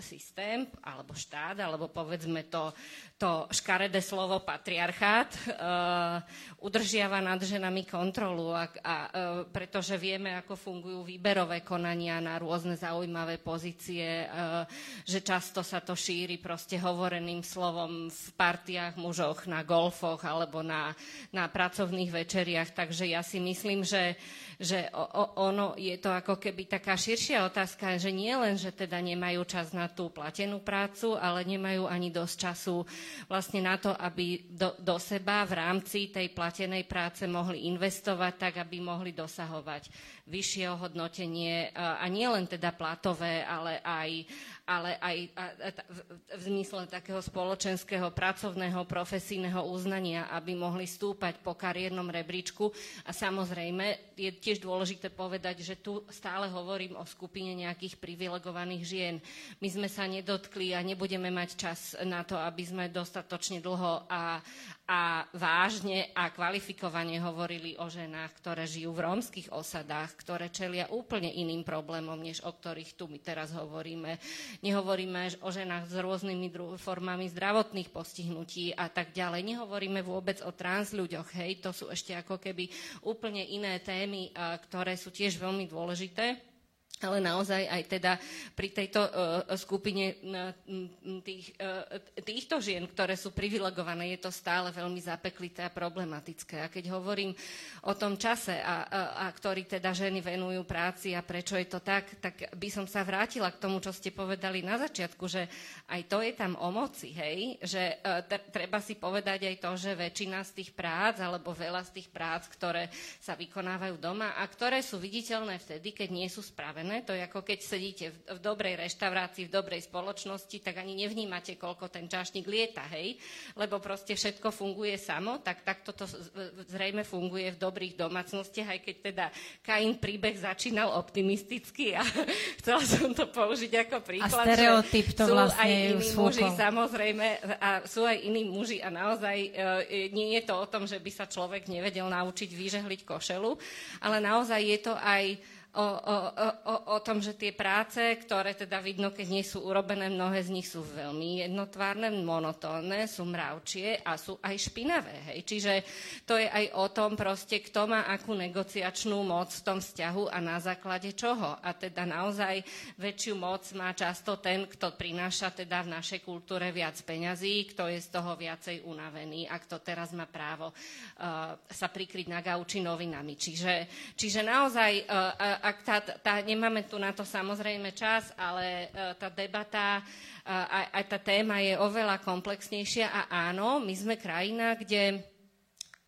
systém, alebo štát, alebo povedzme to, to škaredé slovo patriarchát, uh, udržiava nad ženami kontrolu, a, a, uh, pretože vieme, ako fungujú výberové konania na rôzne zaujímavé pozície, uh, že často sa to šíri proste hovoreným slovom v partiách mužoch, na golfoch alebo na, na pracovných večeriach. Takže ja si myslím, že, že o, o, ono je to ako keby taká širšia otázka, že nie len, že teda nemajú čas na tú platenú prácu, ale nemajú ani dosť času vlastne na to, aby do, do seba v rámci tej platenej práce mohli investovať tak, aby mohli dosahovať vyššie ohodnotenie a nie len teda platové, ale aj, ale aj v zmysle takého spoločenského, pracovného, profesijného uznania, aby mohli stúpať po kariérnom rebríčku. A samozrejme, je tiež dôležité povedať, že tu stále hovorím o skupine nejakých privilegovaných žien. My sme sa nedotkli a nebudeme mať čas na to, aby sme dostatočne dlho a, a vážne a kvalifikovane hovorili o ženách, ktoré žijú v rómskych osadách, ktoré čelia úplne iným problémom, než o ktorých tu my teraz hovoríme. Nehovoríme o ženách s rôznymi formami zdravotných postihnutí a tak ďalej. Nehovoríme vôbec o trans ľuďoch, hej, to sú ešte ako keby úplne iné témy, ktoré sú tiež veľmi dôležité ale naozaj aj teda pri tejto uh, skupine uh, tých, uh, týchto žien, ktoré sú privilegované, je to stále veľmi zapeklité a problematické. A keď hovorím o tom čase, a, a, a ktorý teda ženy venujú práci a prečo je to tak, tak by som sa vrátila k tomu, čo ste povedali na začiatku, že aj to je tam o moci, hej? Že treba si povedať aj to, že väčšina z tých prác, alebo veľa z tých prác, ktoré sa vykonávajú doma a ktoré sú viditeľné vtedy, keď nie sú spravené, prirodzené. To je ako keď sedíte v, v dobrej reštaurácii, v dobrej spoločnosti, tak ani nevnímate, koľko ten čašník lieta, hej? Lebo proste všetko funguje samo, tak takto to zrejme funguje v dobrých domácnostiach, aj keď teda Kain príbeh začínal optimisticky a [LAUGHS] chcela som to použiť ako príklad. A stereotyp to sú vlastne aj iní muži, samozrejme, a sú aj iní muži a naozaj e, nie je to o tom, že by sa človek nevedel naučiť vyžehliť košelu, ale naozaj je to aj o, o, o, o tom, že tie práce, ktoré teda vidno, keď nie sú urobené, mnohé z nich sú veľmi jednotvárne, monotónne, sú mravčie a sú aj špinavé. Hej. Čiže to je aj o tom proste, kto má akú negociačnú moc v tom vzťahu a na základe čoho. A teda naozaj väčšiu moc má často ten, kto prináša teda v našej kultúre viac peňazí, kto je z toho viacej unavený a kto teraz má právo uh, sa prikryť na gauči novinami. Čiže, čiže naozaj uh, ak tá, tá, nemáme tu na to samozrejme čas, ale uh, tá debata, uh, aj, aj tá téma je oveľa komplexnejšia a áno, my sme krajina, kde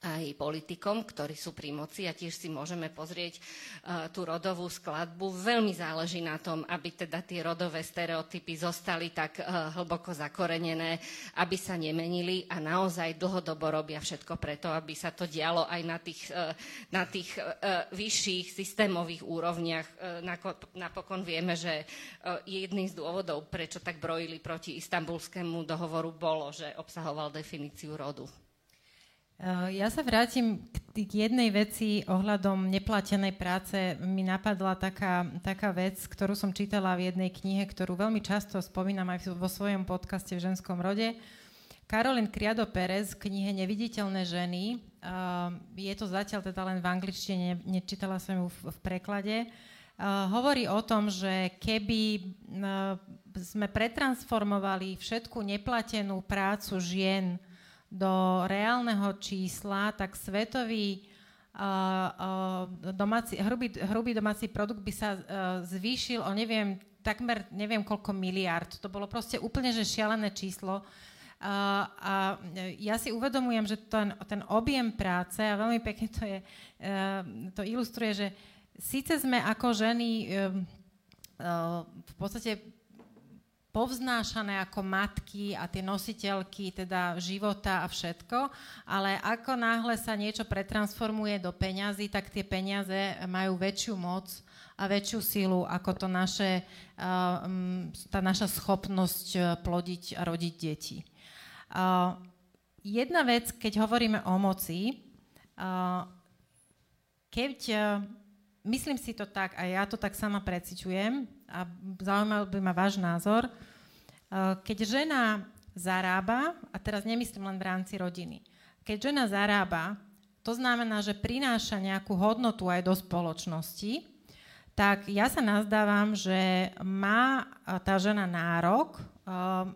aj politikom, ktorí sú pri moci a tiež si môžeme pozrieť uh, tú rodovú skladbu. Veľmi záleží na tom, aby teda tie rodové stereotypy zostali tak uh, hlboko zakorenené, aby sa nemenili a naozaj dlhodobo robia všetko preto, aby sa to dialo aj na tých, uh, na tých vyšších systémových úrovniach. Napokon vieme, že jedným z dôvodov, prečo tak brojili proti istambulskému dohovoru, bolo, že obsahoval definíciu rodu. Eh, ja sa vrátim k jednej veci ohľadom neplatenej práce. Mi napadla taká, taká vec, ktorú som čítala v jednej knihe, ktorú veľmi často spomínam aj vo svojom podcaste v ženskom rode. Karolyn Criado Perez v knihe Neviditeľné ženy, uh, je to zatiaľ teda len v angličtine, nečítala som ju v, preklade, uh, hovorí o tom, že keby sme pretransformovali všetku neplatenú prácu žien do reálneho čísla, tak svetový uh, uh, domáci, hrubý, hrubý domáci produkt by sa uh, zvýšil o neviem, takmer neviem koľko miliard. To bolo proste úplne že šialené číslo. Uh, a ja si uvedomujem, že ten, ten objem práce, a veľmi pekne to, je, uh, to ilustruje, že síce sme ako ženy uh, v podstate povznášané ako matky a tie nositeľky teda života a všetko, ale ako náhle sa niečo pretransformuje do peňazí, tak tie peniaze majú väčšiu moc a väčšiu silu ako to naše, tá naša schopnosť e, plodiť a rodiť deti. Jedna vec, keď hovoríme o moci, keď myslím si to tak, a ja to tak sama preciťujem, a zaujímal by ma váš názor, uh, keď žena zarába, a teraz nemyslím len v rámci rodiny, keď žena zarába, to znamená, že prináša nejakú hodnotu aj do spoločnosti, tak ja sa nazdávam, že má uh, tá žena nárok uh,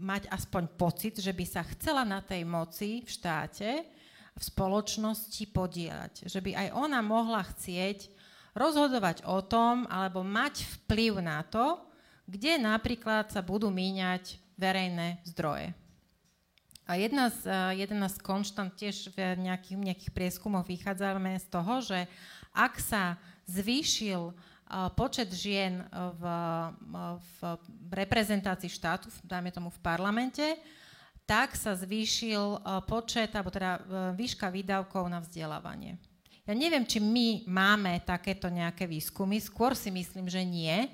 mať aspoň pocit, že by sa chcela na tej moci v štáte v spoločnosti podielať. Že by aj ona mohla chcieť rozhodovať o tom, alebo mať vplyv na to, kde napríklad sa budú míňať verejné zdroje. A jedna z, jedna z konštant tiež v nejakých, nejakých prieskumoch vychádzame z toho, že ak sa zvýšil počet žien v, v reprezentácii štátu, dajme tomu v parlamente, tak sa zvýšil počet, alebo teda výška výdavkov na vzdelávanie. Ja neviem, či my máme takéto nejaké výskumy, skôr si myslím, že nie,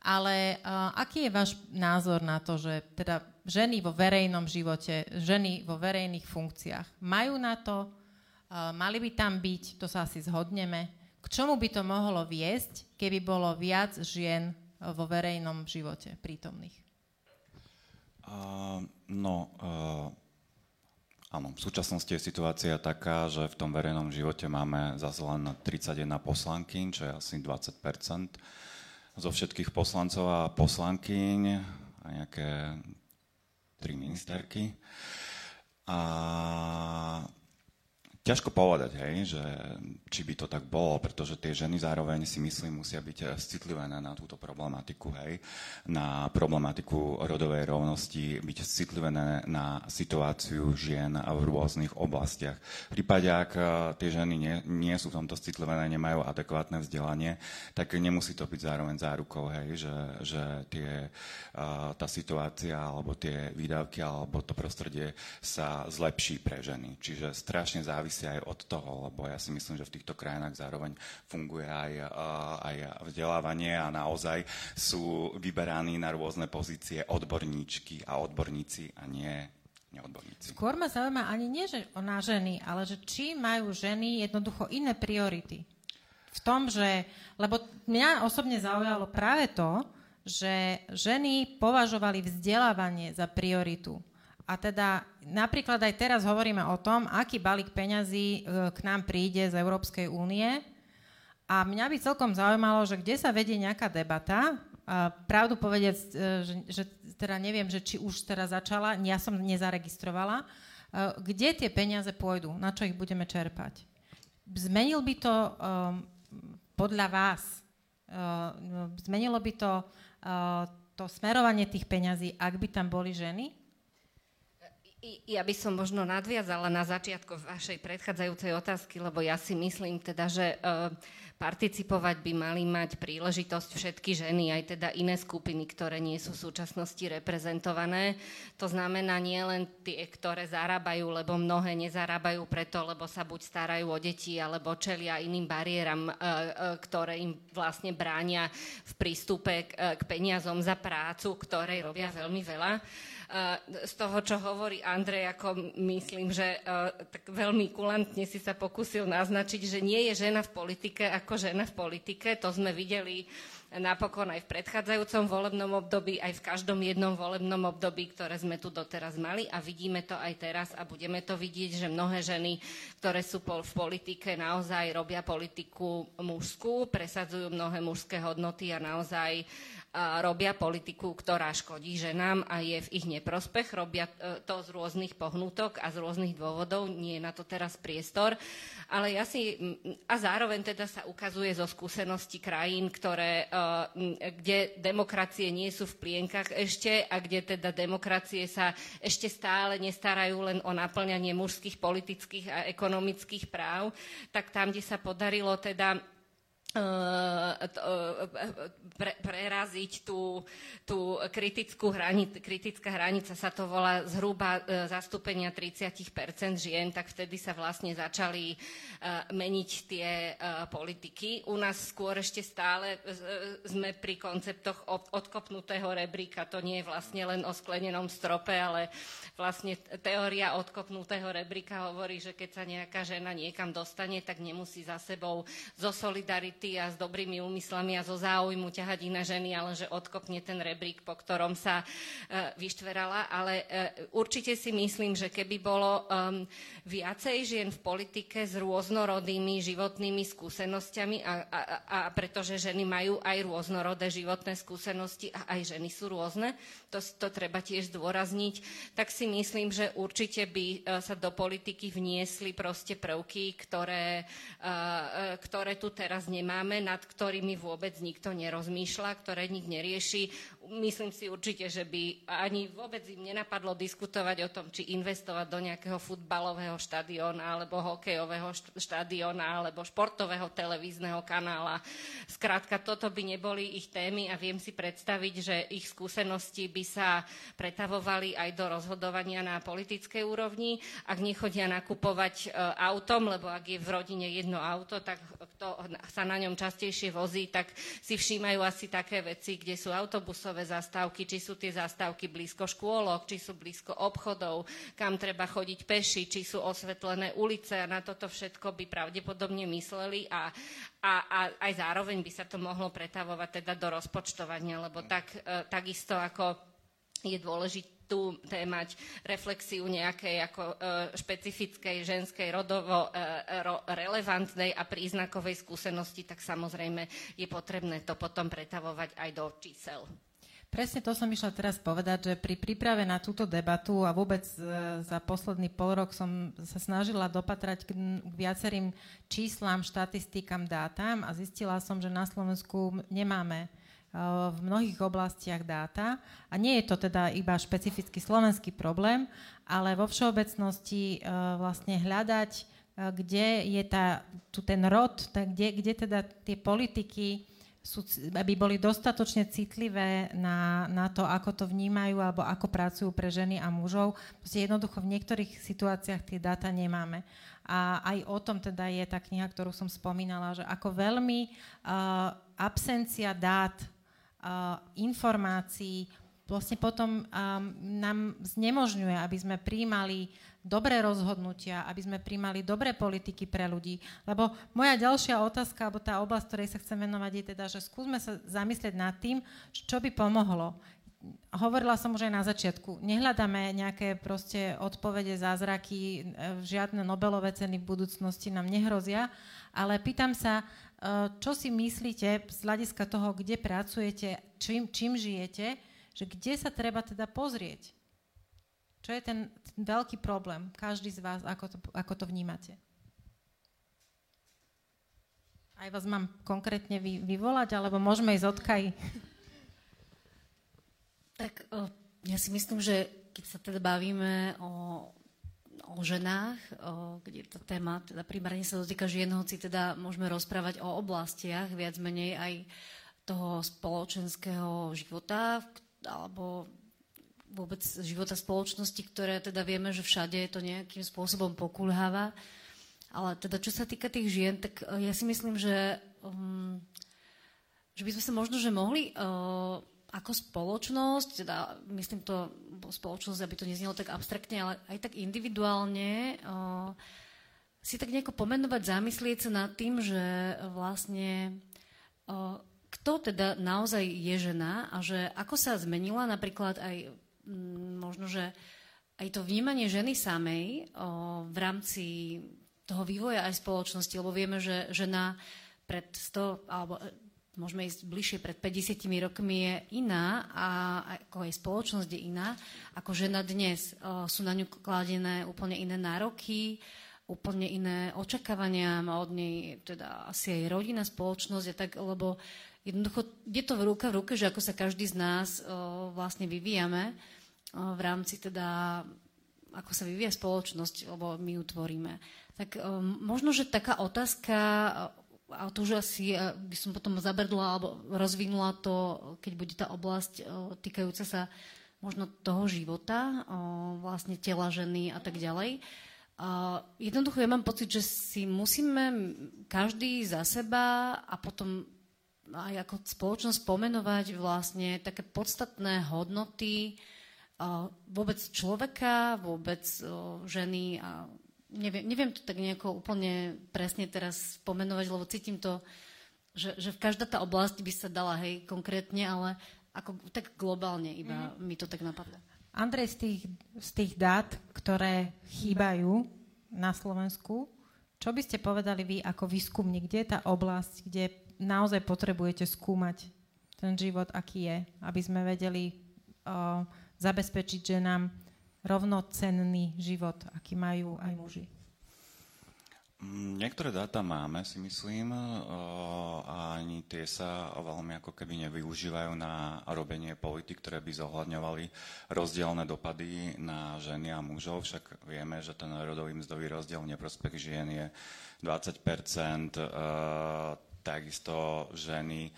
ale uh, aký je váš názor na to, že teda ženy vo verejnom živote, ženy vo verejných funkciách majú na to, uh, mali by tam byť, to sa asi zhodneme, k čomu by to mohlo viesť, keby bolo viac žien vo verejnom živote prítomných? Uh, no, uh, áno, v súčasnosti je situácia taká, že v tom verejnom živote máme zase len 31 poslankyň, čo je asi 20% zo všetkých poslancov a poslankyň a nejaké tri ministerky. A Ťažko povedať, hej, že či by to tak bolo, pretože tie ženy zároveň si myslím musia byť eh, citlivé na túto problematiku, hej, na problematiku rodovej rovnosti, byť citlivé na situáciu žien v rôznych oblastiach. V prípade, ak eh, tie ženy nie, nie sú v tomto citlivé, nemajú adekvátne vzdelanie, tak nemusí to byť zároveň zárukou, hej, že, že tie, eh, tá situácia alebo tie výdavky alebo to prostredie sa zlepší pre ženy. Čiže strašne závisí závisí aj od toho, lebo ja si myslím, že v týchto krajinách zároveň funguje aj, aj vzdelávanie a naozaj sú vyberaní na rôzne pozície odborníčky a odborníci a nie neodborníci. Skôr ma zaujíma ani nie, že na ženy, ale že či majú ženy jednoducho iné priority. V tom, že, lebo mňa osobne zaujalo práve to, že ženy považovali vzdelávanie za prioritu. A teda napríklad aj teraz hovoríme o tom, aký balík peňazí e, k nám príde z Európskej únie. A mňa by celkom zaujímalo, že kde sa vedie nejaká debata, a pravdu povedať, e, že, že teda neviem, že či už teraz začala, ja som nezaregistrovala, e, kde tie peniaze pôjdu, na čo ich budeme čerpať. Zmenil by to podľa vás, uh, zmenilo by to to smerovanie tých peňazí, ak by tam boli ženy? Ja by som možno nadviazala na začiatku vašej predchádzajúcej otázky, lebo ja si myslím teda, že uh, participovať by mali mať príležitosť všetky ženy, aj teda iné skupiny, ktoré nie sú v súčasnosti reprezentované. To znamená nie len tie, ktoré zarábajú, lebo mnohé nezarábajú preto, lebo sa buď starajú o deti, alebo čelia iným bariéram, e, e, ktoré im vlastne bránia v prístupe k peniazom za prácu, ktorej robia veľmi veľa z toho, čo hovorí Andrej, ako myslím, že tak veľmi kulantne si sa pokusil naznačiť, že nie je žena v politike ako žena v politike. To sme videli napokon aj v predchádzajúcom volebnom období, aj v každom jednom volebnom období, ktoré sme tu doteraz mali a vidíme to aj teraz a budeme to vidieť, že mnohé ženy, ktoré sú v politike, naozaj robia politiku mužskú, presadzujú mnohé mužské hodnoty a naozaj robia politiku, ktorá škodí ženám a je v ich neprospech. Robia e, to z rôznych pohnutok a z rôznych dôvodov. Nie je na to teraz priestor. Ale ja si... A zároveň teda sa ukazuje zo skúsenosti krajín, ktoré, e, kde demokracie nie sú v plienkach ešte a kde teda demokracie sa ešte stále nestarajú len o naplňanie mužských politických a ekonomických práv, tak tam, kde sa podarilo teda pre, preraziť tú, tú kritickú hranicu, kritická hranica sa to volá zhruba e, zastúpenia 30% žien, tak vtedy sa vlastne začali meniť tie politiky. U nás skôr ešte stále sme pri konceptoch odkopnutého rebríka. To nie je vlastne len o sklenenom strope, ale vlastne teória odkopnutého rebríka hovorí, že keď sa nejaká žena niekam dostane, tak nemusí za sebou zo solidarity pocity a s dobrými úmyslami a zo záujmu ťahať iné ženy, ale že odkopne ten rebrík, po ktorom sa uh, vyštverala. Ale uh, určite si myslím, že keby bolo viacej žien v politike s rôznorodými životnými skúsenosťami a, a, a pretože ženy majú aj rôznorodé životné skúsenosti a aj ženy sú rôzne, to, to treba tiež zdôrazniť, tak si myslím, že určite by uh, sa do politiky vniesli proste prvky, ktoré, ktoré tu teraz nemáme nemáme, nad ktorými vôbec nikto nerozmýšľa, ktoré nik nerieši. Myslím si určite, že by ani vôbec im nenapadlo diskutovať o tom, či investovať do nejakého futbalového štadióna, alebo hokejového štadióna, alebo športového televízneho kanála. Skrátka, toto by neboli ich témy a viem si predstaviť, že ich skúsenosti by sa pretavovali aj do rozhodovania na politickej úrovni. Ak nechodia nakupovať e, autom, lebo ak je v rodine jedno auto, tak kto sa na ňom častejšie vozí, tak si všímajú asi také veci, kde sú autobusové zastávky, či sú tie zastávky blízko škôlok, či sú blízko obchodov, kam treba chodiť peši, či sú osvetlené ulice a na toto všetko by pravdepodobne mysleli a, a, a aj zároveň by sa to mohlo pretavovať teda do rozpočtovania, lebo tak, e, takisto ako je dôležité tu témať reflexiu nejakej ako e, špecifickej ženskej rodovo e, ro, relevantnej a príznakovej skúsenosti, tak samozrejme je potrebné to potom pretavovať aj do čísel. Presne to som išla teraz povedať, že pri príprave na túto debatu a vôbec e, za posledný pol rok som sa snažila dopatrať k, viacerým číslam, štatistikám, dátam a zistila som, že na Slovensku nemáme v mnohých oblastiach dáta. A nie je to teda iba špecifický slovenský problém, ale vo všeobecnosti vlastne hľadať, kde je tá, tu ten rod, kde, kde teda tie politiky sú, aby boli dostatočne citlivé na, na to, ako to vnímajú alebo ako pracujú pre ženy a mužov. Proste jednoducho v niektorých situáciách tie dáta nemáme. A aj o tom teda je tá kniha, ktorú som spomínala, že ako veľmi uh, absencia dát informácií vlastne potom um, nám znemožňuje, aby sme príjmali dobré rozhodnutia, aby sme príjmali dobré politiky pre ľudí. Lebo moja ďalšia otázka, alebo tá oblasť, ktorej sa chcem venovať, je teda, že skúsme sa zamyslieť nad tým, čo by pomohlo. Hovorila som už aj na začiatku, nehľadáme nejaké proste odpovede, zázraky, e, žiadne Nobelové ceny v budúcnosti nám nehrozia, ale pýtam sa, Eh, čo si myslíte z hľadiska toho, kde pracujete, čím, čím žijete, že kde sa treba teda pozrieť? Čo je ten, veľký problém? Každý z vás, ako to, ako to vnímate? Aj vás mám konkrétne vy, vyvolať, alebo môžeme ísť od Kaj? Tak ja si myslím, že keď sa teda bavíme o o ženách, o, kde tá téma teda primárne sa dotýka žien, hoci teda môžeme rozprávať o oblastiach, viac menej aj toho spoločenského života, alebo vôbec života spoločnosti, ktoré teda vieme, že všade to nejakým spôsobom pokulháva. Ale teda čo sa týka tých žien, tak e, ja si myslím, že, um, že by sme sa možno, že mohli uh, ako spoločnosť, teda myslím to spoločnosť, aby to neznelo tak abstraktne, ale aj tak individuálne o, si tak nejako pomenovať, zamyslieť sa nad tým, že vlastne o, kto teda naozaj je žena a že ako sa zmenila napríklad aj možno, že aj to vnímanie ženy samej o, v rámci toho vývoja aj spoločnosti, lebo vieme, že žena pred 100 alebo môžeme ísť bližšie, pred 50 rokmi je iná a ako aj spoločnosť je iná, ako žena dnes. Sú na ňu kladené úplne iné nároky, úplne iné očakávania, má od nej teda asi aj rodina, spoločnosť a tak, lebo jednoducho je to v ruka v ruke, že ako sa každý z nás o, vlastne vyvíjame o, v rámci teda ako sa vyvíja spoločnosť, lebo my ju tvoríme. Tak o, možno, že taká otázka a to už asi eh, by som potom zabrdla alebo rozvinula to, keď bude tá oblasť eh, týkajúca sa možno toho života, vlastne tela ženy a tak ďalej. Jednoducho ja mám pocit, že si musíme každý za seba a potom aj ako spoločnosť pomenovať vlastne také podstatné hodnoty vôbec človeka, vôbec ženy a neviem, neviem to tak nejako úplne presne teraz spomenovať, lebo cítim to, že, že v každá tá oblasť by sa dala, hej, konkrétne, ale ako tak globálne iba mm. mi to tak napadlo. Andrej, z tých, z tých dát, ktoré chýbajú na Slovensku, čo by ste povedali vy ako výskumník? Kde je tá oblasť, kde naozaj potrebujete skúmať ten život, aký je, aby sme vedeli o, zabezpečiť, že nám rovnocenný život, aký majú aj muži? Mm, niektoré dáta máme, si myslím, a ani tie sa veľmi ako keby nevyužívajú na robenie politik, ktoré by zohľadňovali rozdielne dopady na ženy a mužov. Však vieme, že ten rodový mzdový rozdiel v neprospech žien je 20% takisto ženy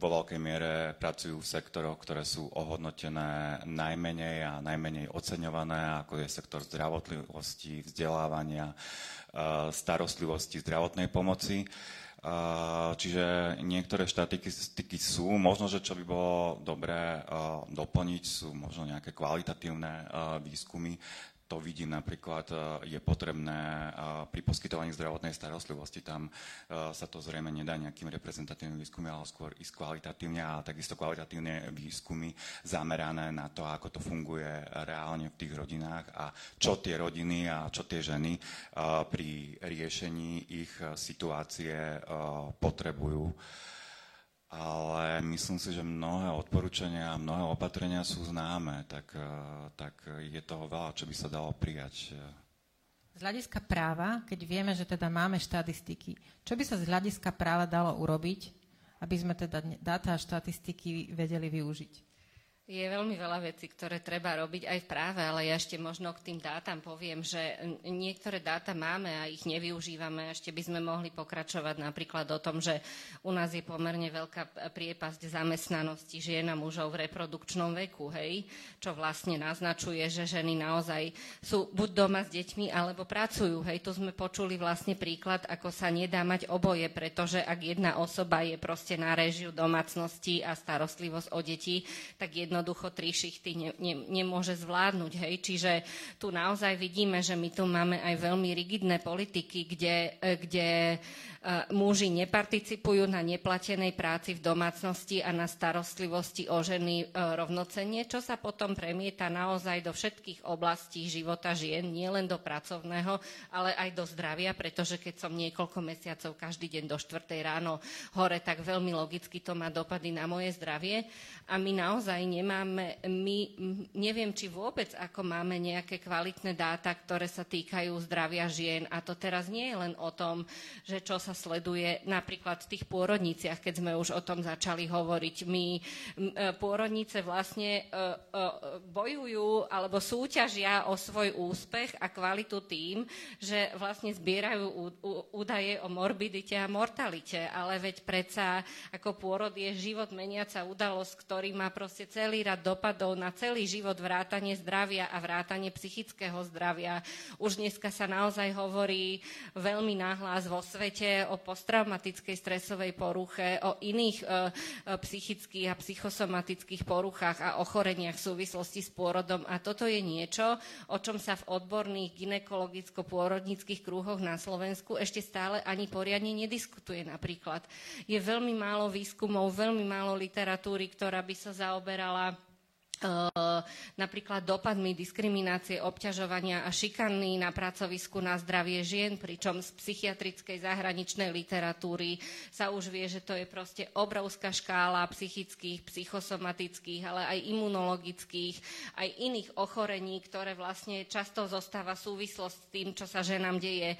vo veľkej miere pracujú v sektoroch, ktoré sú ohodnotené najmenej a najmenej oceňované, ako je sektor zdravotlivosti, vzdelávania, starostlivosti, zdravotnej pomoci. Čiže niektoré štatistiky sú, možno, že čo by bolo dobré doplniť, sú možno nejaké kvalitatívne výskumy, to vidím napríklad, e, je potrebné e, pri poskytovaní zdravotnej starostlivosti. Tam e, sa to zrejme nedá nejakým reprezentatívnym výskumom, ale skôr ísť kvalitatívne a takisto kvalitatívne výskumy zamerané na to, ako to funguje reálne v tých rodinách a čo tie rodiny a čo tie ženy pri riešení ich situácie potrebujú ale myslím si, že mnohé odporúčania a mnohé opatrenia sú známe, tak, eh, tak je toho veľa, čo by sa dalo prijať. Z hľadiska práva, keď vieme, že teda máme štatistiky, čo by sa z hľadiska práva dalo urobiť, aby sme teda dáta a štatistiky vedeli využiť? Je veľmi veľa vecí, ktoré treba robiť aj v práve, ale ja ešte možno k tým dátam poviem, že niektoré dáta máme a ich nevyužívame. Ešte by sme mohli pokračovať napríklad o tom, že u nás je pomerne veľká priepasť zamestnanosti žien a mužov v reprodukčnom veku, hej, čo vlastne naznačuje, že ženy naozaj sú buď doma s deťmi, alebo pracujú. Hej, tu sme počuli vlastne príklad, ako sa nedá mať oboje, pretože ak jedna osoba je proste na režiu domácnosti a starostlivosť o deti, tak jedno jednoducho tri šichty ne, ne, nemôže zvládnuť. Hej? Čiže tu naozaj vidíme, že my tu máme aj veľmi rigidné politiky, kde, kde muži neparticipujú na neplatenej práci v domácnosti a na starostlivosti o ženy e, rovnocenne, čo sa potom premieta naozaj do všetkých oblastí života žien, nielen do pracovného, ale aj do zdravia, pretože keď som niekoľko mesiacov každý deň do 4. ráno hore, tak veľmi logicky to má dopady na moje zdravie. A my naozaj nemáme, my neviem, či vôbec ako máme nejaké kvalitné dáta, ktoré sa týkajú zdravia žien. A to teraz nie je len o tom, že čo sa sa sleduje napríklad v tých pôrodniciach, keď sme už o tom začali hovoriť. My e, pôrodnice vlastne e, e, bojujú alebo súťažia o svoj úspech a kvalitu tým, že vlastne zbierajú údaje o morbidite a mortalite, ale veď predsa ako pôrod je život meniaca udalosť, ktorý má proste celý rad dopadov na celý život vrátanie zdravia a vrátanie psychického zdravia. Už dneska sa naozaj hovorí veľmi náhlas vo svete o posttraumatickej stresovej poruche, o iných e, e, psychických a psychosomatických poruchách a ochoreniach v súvislosti s pôrodom. A toto je niečo, o čom sa v odborných ginekologicko-pôrodnických krúhoch na Slovensku ešte stále ani poriadne nediskutuje napríklad. Je veľmi málo výskumov, veľmi málo literatúry, ktorá by sa zaoberala napríklad dopadmi diskriminácie, obťažovania a šikany na pracovisku na zdravie žien, pričom z psychiatrickej zahraničnej literatúry sa už vie, že to je proste obrovská škála psychických, psychosomatických, ale aj imunologických, aj iných ochorení, ktoré vlastne často zostáva súvislosť s tým, čo sa ženám deje eh,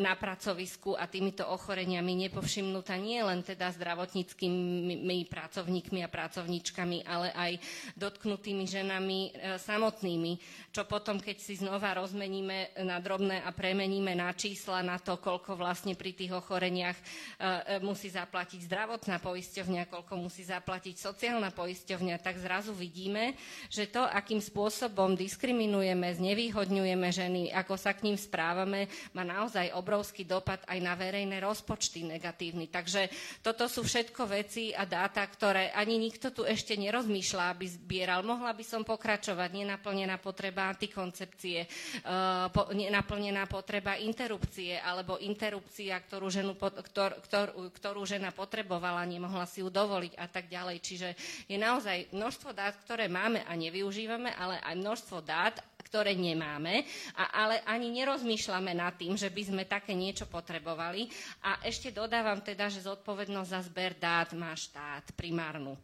na pracovisku a týmito ochoreniami nepovšimnutá nie len teda zdravotníckými pracovníkmi a pracovníčkami, ale aj dotknutými dotknutými ženami e, samotnými, čo potom, keď si znova rozmeníme na drobné a premeníme na čísla, na to, koľko vlastne pri tých ochoreniach e, e, musí zaplatiť zdravotná poisťovňa, koľko musí zaplatiť sociálna poisťovňa, tak zrazu vidíme, že to, akým spôsobom diskriminujeme, znevýhodňujeme ženy, ako sa k ním správame, má naozaj obrovský dopad aj na verejné rozpočty negatívny. Takže toto sú všetko veci a dáta, ktoré ani nikto tu ešte nerozmýšľa, aby zbieral Mohla by som pokračovať. Nenaplnená potreba antikoncepcie, uh, nenaplnená potreba interrupcie alebo interrupcia, ktorú, ženu, ktor, ktor, ktorú žena potrebovala, nemohla si ju dovoliť a tak ďalej. Čiže je naozaj množstvo dát, ktoré máme a nevyužívame, ale aj množstvo dát, ktoré nemáme, a, ale ani nerozmýšľame nad tým, že by sme také niečo potrebovali. A ešte dodávam teda, že zodpovednosť za zber dát má štát primárnu.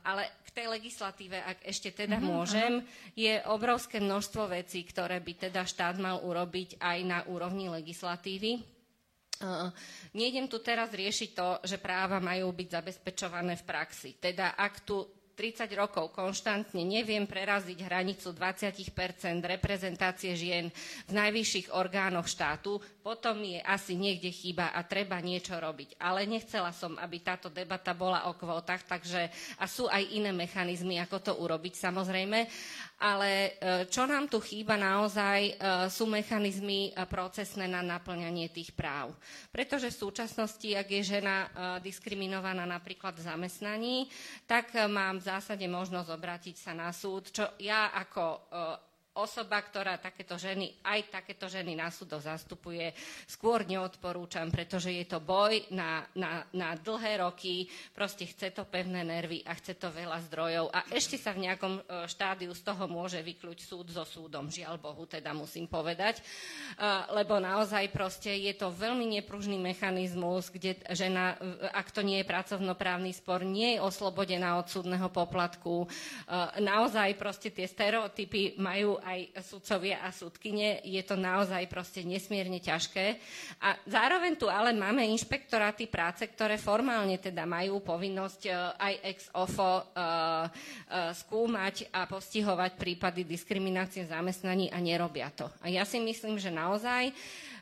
Ale k tej legislatíve, ak ešte teda uh-huh, môžem, je obrovské množstvo vecí, ktoré by teda štát mal urobiť aj na úrovni legislatívy. Uh, nejdem tu teraz riešiť to, že práva majú byť zabezpečované v praxi. Teda ak tu 30 rokov konštantne neviem preraziť hranicu 20% reprezentácie žien v najvyšších orgánoch štátu, potom je asi niekde chýba a treba niečo robiť. Ale nechcela som, aby táto debata bola o kvótach, takže a sú aj iné mechanizmy, ako to urobiť samozrejme ale e, čo nám tu chýba naozaj e, sú mechanizmy e, procesné na naplňanie tých práv. Pretože v súčasnosti, ak je žena diskriminovaná napríklad v zamestnaní, tak mám v zásade možnosť obrátiť sa na súd, čo ja ako osoba, ktorá takéto ženy, aj takéto ženy na súdo zastupuje, skôr neodporúčam, pretože je to boj na, na, na dlhé roky, proste chce to pevné nervy a chce to veľa zdrojov. A ešte sa v nejakom e, štádiu z toho môže vykľuť súd so súdom, žiaľ Bohu, teda musím povedať, e, lebo naozaj proste je to veľmi nepružný mechanizmus, kde žena, e, ak to nie je pracovnoprávny spor, nie je oslobodená od súdneho poplatku. Naozaj proste tie stereotypy majú aj sudcovia a sudkyne. Je to naozaj proste nesmierne ťažké. A zároveň tu ale máme inšpektoráty práce, ktoré formálne teda majú povinnosť e, aj ex ofo uh, uh, skúmať a postihovať prípady diskriminácie zamestnaní a nerobia to. A ja si myslím, že naozaj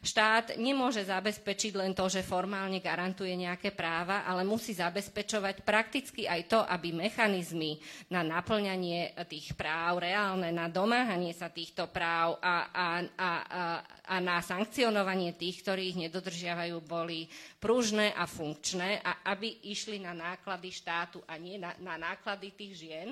štát nemôže zabezpečiť len to, že formálne garantuje nejaké práva, ale musí zabezpečovať prakticky aj to, aby mechanizmy na naplňanie tých práv, reálne na domáhanie sa týchto práv a, a, a, a, na sankcionovanie tých, ktorí ich nedodržiavajú, boli pružné a funkčné a aby išli na náklady štátu a nie na, na náklady tých žien,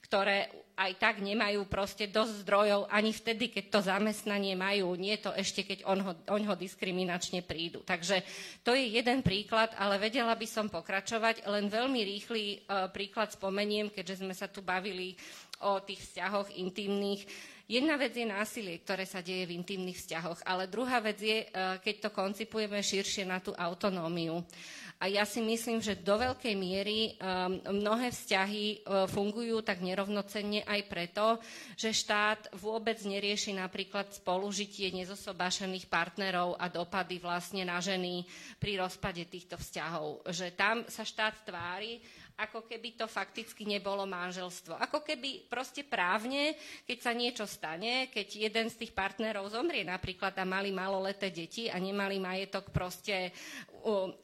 ktoré aj tak nemajú proste dosť zdrojov ani vtedy, keď to zamestnanie majú, nie to ešte, keď on ho, on ho diskriminačne prídu. Takže to je jeden príklad, ale vedela by som pokračovať. Len veľmi rýchly uh, príklad spomeniem, keďže sme sa tu bavili o tých vzťahoch intimných. Jedna vec je násilie, ktoré sa deje v intimných vzťahoch, ale druhá vec je, e, keď to koncipujeme širšie na tú autonómiu. A ja si myslím, že do veľkej miery um, mnohé vzťahy uh, fungujú tak nerovnocenne aj preto, že štát vôbec nerieši napríklad spolužitie nezosobášených partnerov a dopady vlastne na ženy pri rozpade týchto vzťahov. Že tam sa štát tvári, ako keby to fakticky nebolo manželstvo. Ako keby proste právne, keď sa niečo stane, keď jeden z tých partnerov zomrie napríklad a mali maloleté deti a nemali majetok proste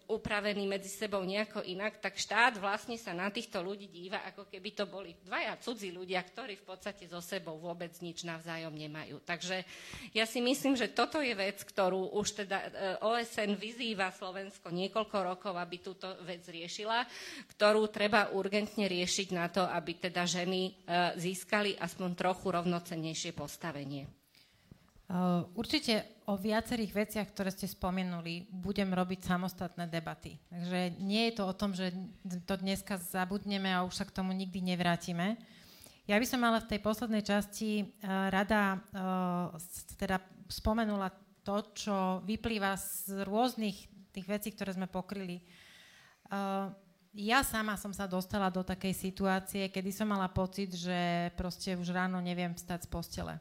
upravený medzi sebou nejako inak, tak štát vlastne sa na týchto ľudí díva, ako keby to boli dvaja cudzí ľudia, ktorí v podstate so sebou vôbec nič navzájom nemajú. Takže ja si myslím, že toto je vec, ktorú už teda e, OSN vyzýva Slovensko niekoľko rokov, aby túto vec riešila, ktorú treba urgentne riešiť na to, aby teda ženy e, získali aspoň trochu rovnocennejšie postavenie. Určite o viacerých veciach, ktoré ste spomenuli, budem robiť samostatné debaty. Takže nie je to o tom, že to dneska zabudneme a už sa k tomu nikdy nevrátime. Ja by som ale v tej poslednej časti uh, rada teda spomenula to, čo vyplýva z rôznych tých vecí, ktoré sme pokryli. Ja sama som sa dostala do takej situácie, kedy som mala pocit, že proste už ráno neviem vstať z postele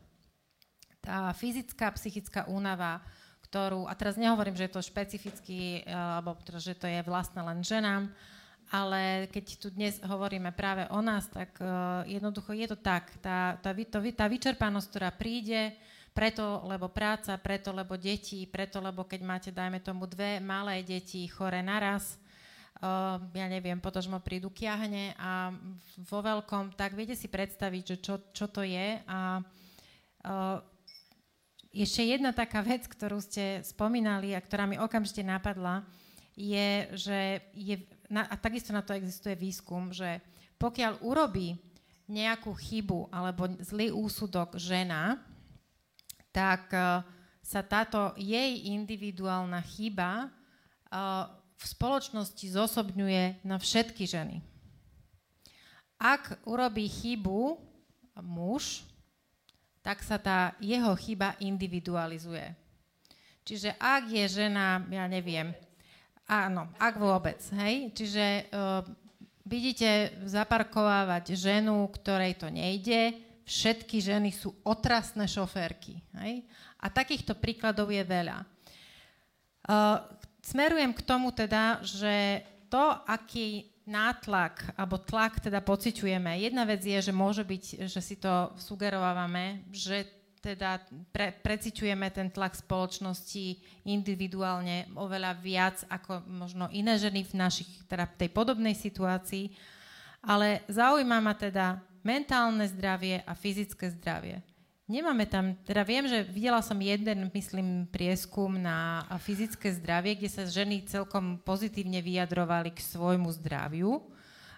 tá fyzická, psychická únava, ktorú, a teraz nehovorím, že je to špecificky, eh, alebo teda, že to je vlastné len ženám, ale keď tu dnes hovoríme práve o nás, tak uh, jednoducho je to tak. Tá, tá, to, tá vyčerpanosť, ktorá príde, preto, lebo práca, preto, lebo deti, preto, lebo keď máte, dajme tomu, dve malé deti chore naraz, ja neviem, potom prídu kiahne a vo veľkom, tak viete si predstaviť, že čo, čo to je a uh, ešte jedna taká vec, ktorú ste spomínali a ktorá mi okamžite napadla, je, že je, a takisto na to existuje výskum, že pokiaľ urobí nejakú chybu alebo zlý úsudok žena, tak uh, sa táto jej individuálna chyba uh, v spoločnosti zosobňuje na všetky ženy. Ak urobí chybu muž, tak sa tá jeho chyba individualizuje. Čiže ak je žena, ja neviem, áno, ak vôbec, hej, čiže uh, vidíte zaparkovávať ženu, ktorej to nejde, všetky ženy sú otrasné šoférky. Hej? A takýchto príkladov je veľa. Uh, smerujem k tomu teda, že to, aký nátlak alebo tlak teda pociťujeme. Jedna vec je, že môže byť, že si to sugerovávame, že teda pre, preciťujeme ten tlak spoločnosti individuálne oveľa viac ako možno iné ženy v našich, teda tej podobnej situácii. Ale zaujíma ma teda mentálne zdravie a fyzické zdravie. Nemáme tam, teda viem, že videla som jeden, myslím, prieskum na fyzické zdravie, kde sa ženy celkom pozitívne vyjadrovali k svojmu zdraviu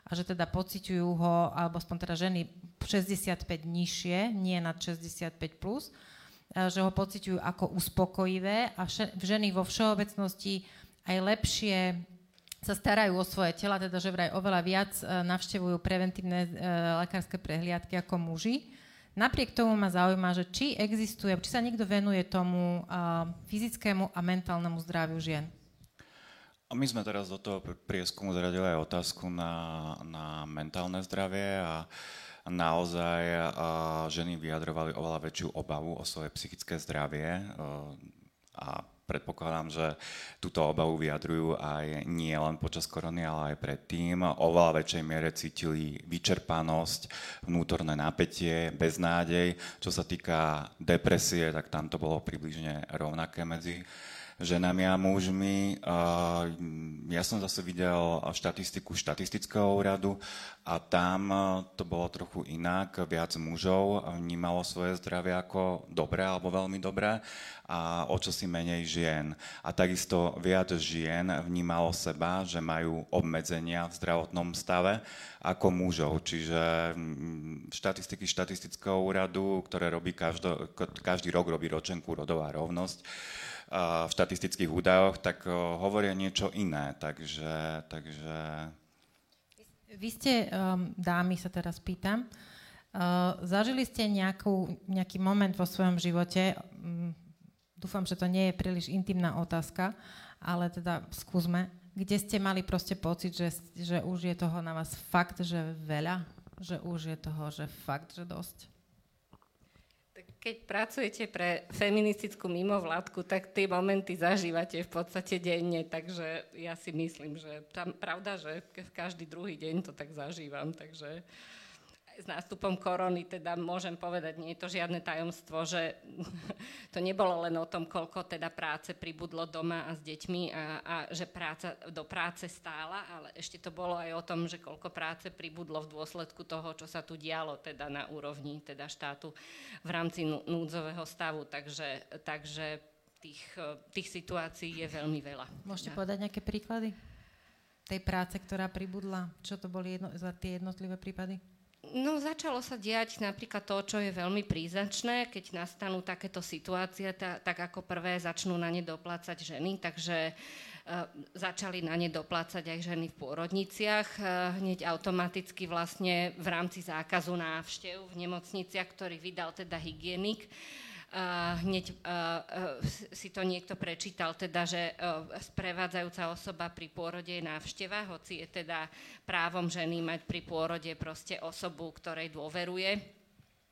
a že teda pociťujú ho, alebo aspoň teda ženy 65 nižšie, nie nad 65 plus, že ho pociťujú ako uspokojivé a ženy vo všeobecnosti aj lepšie sa starajú o svoje tela, teda že vraj oveľa viac e, navštevujú preventívne e, lekárske prehliadky ako muži. Napriek tomu ma zaujíma, že či existuje, či sa niekto venuje tomu fyzickému a mentálnemu zdraviu žien. A my sme teraz do toho prieskumu zaradili aj otázku na, na mentálne zdravie a naozaj a ženy vyjadrovali oveľa väčšiu obavu o svoje psychické zdravie a predpokladám, že túto obavu vyjadrujú aj nie len počas korony, ale aj predtým. Oveľa väčšej miere cítili vyčerpanosť, vnútorné napätie, beznádej. Čo sa týka depresie, tak tam to bolo približne rovnaké medzi ženami a mužmi. Ja som zase videl štatistiku štatistického úradu a tam to bolo trochu inak. Viac mužov vnímalo svoje zdravie ako dobré alebo veľmi dobré a o čo si menej žien. A takisto viac žien vnímalo seba, že majú obmedzenia v zdravotnom stave ako mužov. Čiže mm, štatistiky štatistického úradu, ktoré robí každo, každý rok robí ročenku rodová rovnosť, v štatistických údajoch, tak hovoria niečo iné. Takže, takže... Vy ste, um, dámy sa teraz pýtam, uh, zažili ste nejakú, nejaký moment vo svojom živote, um, dúfam, že to nie je príliš intimná otázka, ale teda skúsme, kde ste mali proste pocit, že, že už je toho na vás fakt, že veľa? Že už je toho, že fakt, že dosť? Keď pracujete pre feministickú mimovládku, tak tie momenty zažívate v podstate denne, takže ja si myslím, že tam pravda, že každý druhý deň to tak zažívam, takže s nástupom korony teda môžem povedať, nie je to žiadne tajomstvo, že [LAUGHS] to nebolo len o tom, koľko teda práce pribudlo doma a s deťmi a, a že práca do práce stála, ale ešte to bolo aj o tom, že koľko práce pribudlo v dôsledku toho, čo sa tu dialo teda na úrovni teda štátu v rámci núdzového stavu. Takže, takže tých, tých situácií je veľmi veľa. Môžete ja. povedať nejaké príklady? tej práce, ktorá pribudla? Čo to boli jedno, za tie jednotlivé prípady? No začalo sa diať napríklad to, čo je veľmi príznačné, keď nastanú takéto situácie, tá, tak ako prvé začnú na ne doplácať ženy, takže uh, začali na ne doplácať aj ženy v pôrodniciach, uh, hneď automaticky vlastne v rámci zákazu návštev v nemocniciach, ktorý vydal teda hygienik, uh, hneď si to niekto prečítal, teda, že sprevádzajúca osoba pri pôrode je návšteva, hoci je teda právom ženy mať pri pôrode proste osobu, ktorej dôveruje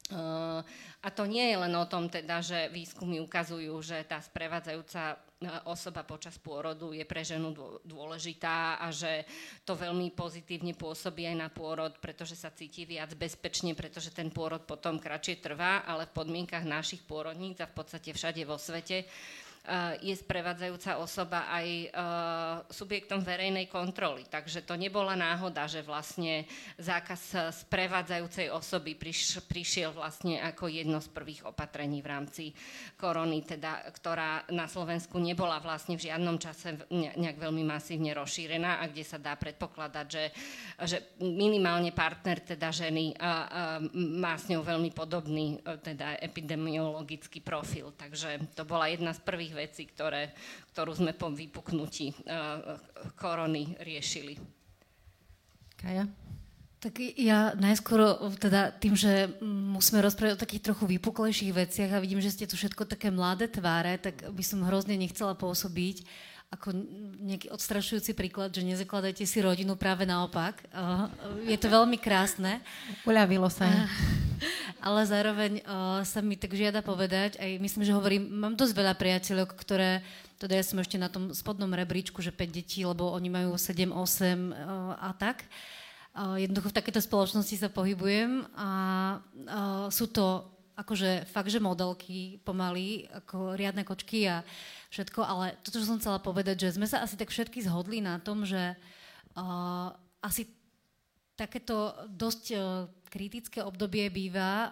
a to nie je len o tom, teda, že výskumy ukazujú, že tá sprevádzajúca e, osoba počas pôrodu je pre ženu dôležitá a že to veľmi pozitívne pôsobí aj na pôrod, pretože sa cíti viac bezpečne, pretože ten pôrod potom kratšie trvá, ale v podmienkach našich pôrodníc a v podstate všade vo svete je sprevádzajúca osoba aj e, subjektom verejnej kontroly. Takže to nebola náhoda, že vlastne zákaz sprevádzajúcej osoby priš, prišiel vlastne ako jedno z prvých opatrení v rámci korony, teda, ktorá na Slovensku nebola vlastne v žiadnom čase nejak veľmi masívne rozšírená a kde sa dá predpokladať, že, že minimálne partner teda ženy a, a, má s ňou veľmi podobný teda epidemiologický profil. Takže to bola jedna z prvých veci, ktoré, ktorú sme po vypuknutí uh, korony riešili. Kaja? Tak ja najskôr teda tým, že musíme rozprávať o takých trochu vypuklejších veciach a vidím, že ste tu všetko také mladé tváre, tak by som hrozne nechcela pôsobiť ako nejaký odstrašujúci príklad, že nezakladajte si rodinu práve naopak. Uh, je to veľmi krásne. Uľavilo sa. Uh, ale zároveň uh, sa mi tak žiada povedať, aj myslím, že hovorím, mám dosť veľa priateľov, ktoré, teda ja som ešte na tom spodnom rebríčku, že 5 detí, lebo oni majú 7, 8 uh, a tak. Jednoducho v takéto spoločnosti sa pohybujem a sú to akože fakt, že modelky pomaly, ako riadne kočky a všetko, ale toto, čo som chcela povedať, že sme sa asi tak všetky zhodli na tom, že uh, asi takéto dosť uh, kritické obdobie býva uh,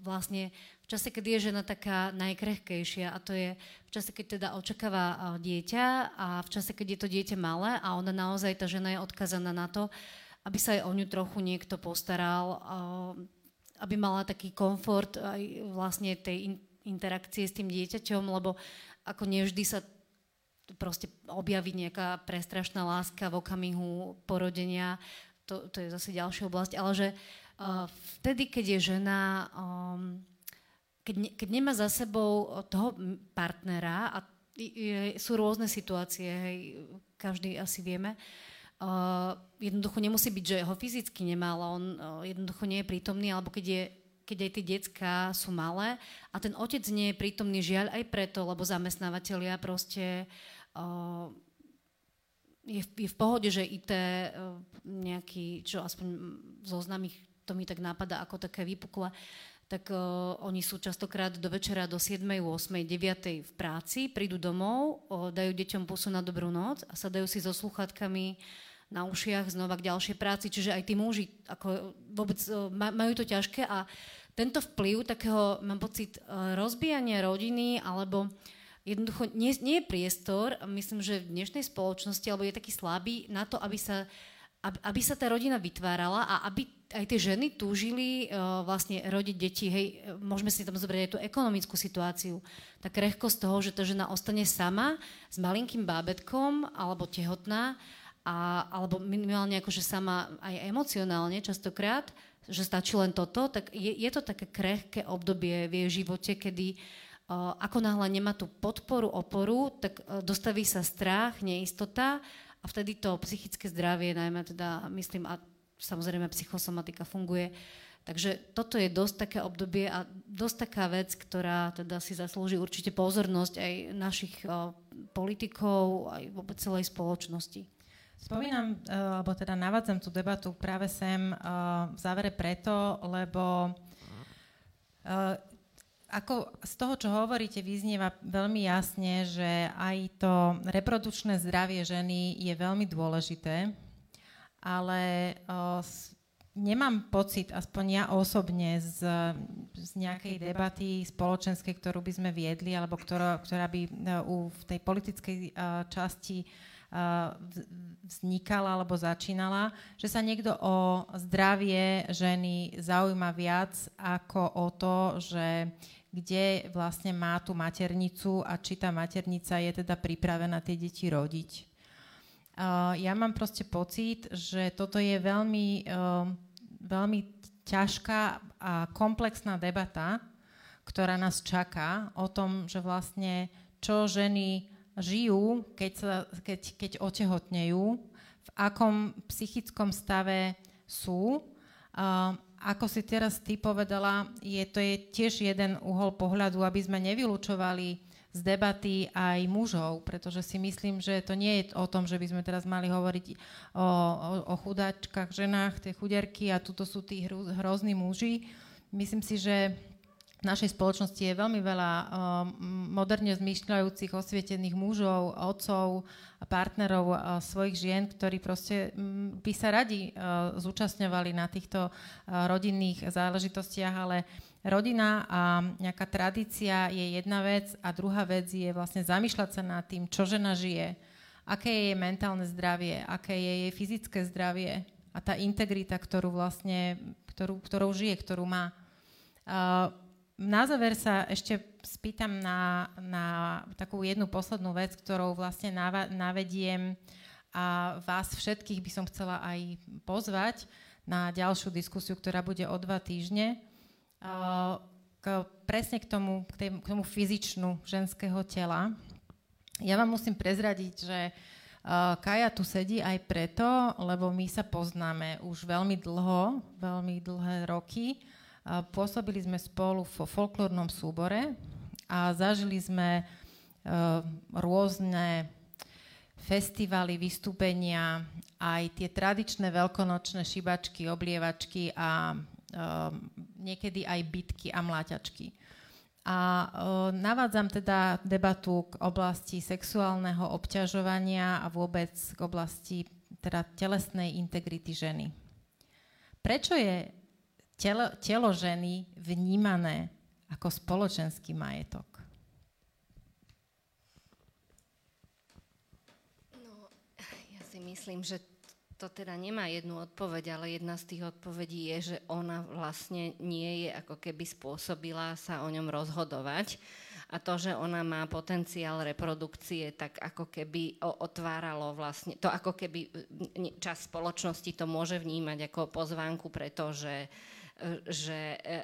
vlastne v čase, keď je žena taká najkrehkejšia a to je v čase, keď teda očakáva uh, dieťa a v čase, keď je to dieťa malé a ona naozaj, tá žena je odkazaná na to, aby sa aj o ňu trochu niekto postaral, aby mala taký komfort aj vlastne tej in- interakcie s tým dieťaťom, lebo ako nevždy sa proste objaví nejaká prestrašná láska v okamihu porodenia, to, to je zase ďalšia oblasť, ale že uh, vtedy, keď je žena, um, keď, ne, keď nemá za sebou toho partnera a je, sú rôzne situácie, hej, každý asi vieme, uh, jednoducho nemusí byť, že ho fyzicky nemá, ale on uh, jednoducho nie je prítomný, alebo keď je keď aj tie decka sú malé a ten otec nie je prítomný žiaľ aj preto, lebo zamestnávateľia proste uh, je, v, je v pohode, že IT uh, nejaký, čo aspoň zoznam ich, to mi tak napadá ako také vypukle, tak uh, oni sú častokrát do večera do 7, 8, 9 v práci, prídu domov, uh, dajú deťom pusu na dobrú noc a sadajú si so sluchátkami na ušiach znova k ďalšej práci, čiže aj tí muži ako vôbec uh, majú to ťažké a tento vplyv takého, mám pocit, e, rozbijania rodiny alebo jednoducho nie, nie je priestor, myslím, že v dnešnej spoločnosti, alebo je taký slabý na to, aby sa, aby, aby sa tá rodina vytvárala a aby aj tie ženy túžili uh, vlastne rodiť deti. Hej, môžeme si tam zobrať aj tú ekonomickú situáciu. Tá krehkosť toho, že tá žena ostane sama s malinkým bábetkom alebo tehotná, a, alebo minimálne akože sama aj emocionálne častokrát, že stačí len toto, tak je, je to také krehké obdobie v jej živote, kedy uh, ako náhle nemá tú podporu, oporu, tak uh, dostaví sa strach, neistota a vtedy to psychické zdravie, najmä teda, myslím, a samozrejme psychosomatika funguje. Takže toto je dosť také obdobie a dosť taká vec, ktorá teda si zaslúži určite pozornosť aj našich uh, politikov, aj vôbec celej spoločnosti. Spomínam, eh, alebo teda navádzam tú debatu práve sem eh, v závere preto, lebo eh, ako z toho, čo hovoríte, vyznieva veľmi jasne, že aj to reprodučné zdravie ženy je veľmi dôležité, ale nemám pocit, aspoň ja osobne, z, z nejakej debaty spoločenskej, ktorú by sme viedli, alebo ktorá, ktorá by u, v tej politickej časti vznikala alebo začínala, že sa niekto o zdravie ženy zaujíma viac ako o to, že kde vlastne má tú maternicu a či tá maternica je teda pripravená tie deti rodiť. Ja mám proste pocit, že toto je veľmi, veľmi ťažká a komplexná debata, ktorá nás čaká o tom, že vlastne čo ženy žijú, keď, sa, keď, keď otehotnejú, v akom psychickom stave sú. Uh, ako si teraz ty povedala, je, to je tiež jeden uhol pohľadu, aby sme nevylučovali z debaty aj mužov, pretože si myslím, že to nie je o tom, že by sme teraz mali hovoriť o, o, o chudáčkach, ženách, tie chuderky a tuto sú tí hrozní muži. Myslím si, že v našej spoločnosti je veľmi veľa uh, moderne zmýšľajúcich, osvietených mužov, otcov, partnerov uh, svojich žien, ktorí proste um, by sa radi uh, zúčastňovali na týchto rodinných záležitostiach, ale rodina a nejaká tradícia je jedna vec a druhá vec je vlastne zamýšľať sa nad tým, čo žena žije, aké je jej mentálne zdravie, aké je jej fyzické zdravie a tá integrita, ktorú vlastne, ktorú, ktorou žije, ktorú má. Uh, na záver sa ešte spýtam na, na takú jednu poslednú vec, ktorou vlastne navediem a vás všetkých by som chcela aj pozvať na ďalšiu diskusiu, ktorá bude o dva týždne. K, presne k tomu, k, tej, k tomu fyzičnu ženského tela. Ja vám musím prezradiť, že Kaja tu sedí aj preto, lebo my sa poznáme už veľmi dlho, veľmi dlhé roky. Pôsobili sme spolu vo folklórnom súbore a zažili sme rôzne festivaly, vystúpenia, aj tie tradičné veľkonočné šibačky, oblievačky a niekedy aj bitky a mláťačky. A navádzam teda debatu k oblasti sexuálneho obťažovania a vôbec k oblasti teda telesnej integrity ženy. Prečo je telo, telo ženy vnímané ako spoločenský majetok? No, ja si myslím, že to teda nemá jednu odpoveď, ale jedna z tých odpovedí je, že ona vlastne nie je ako keby spôsobila sa o ňom rozhodovať. A to, že ona má potenciál reprodukcie, tak ako keby otváralo vlastne, to ako keby čas spoločnosti to môže vnímať ako pozvánku, pretože že e,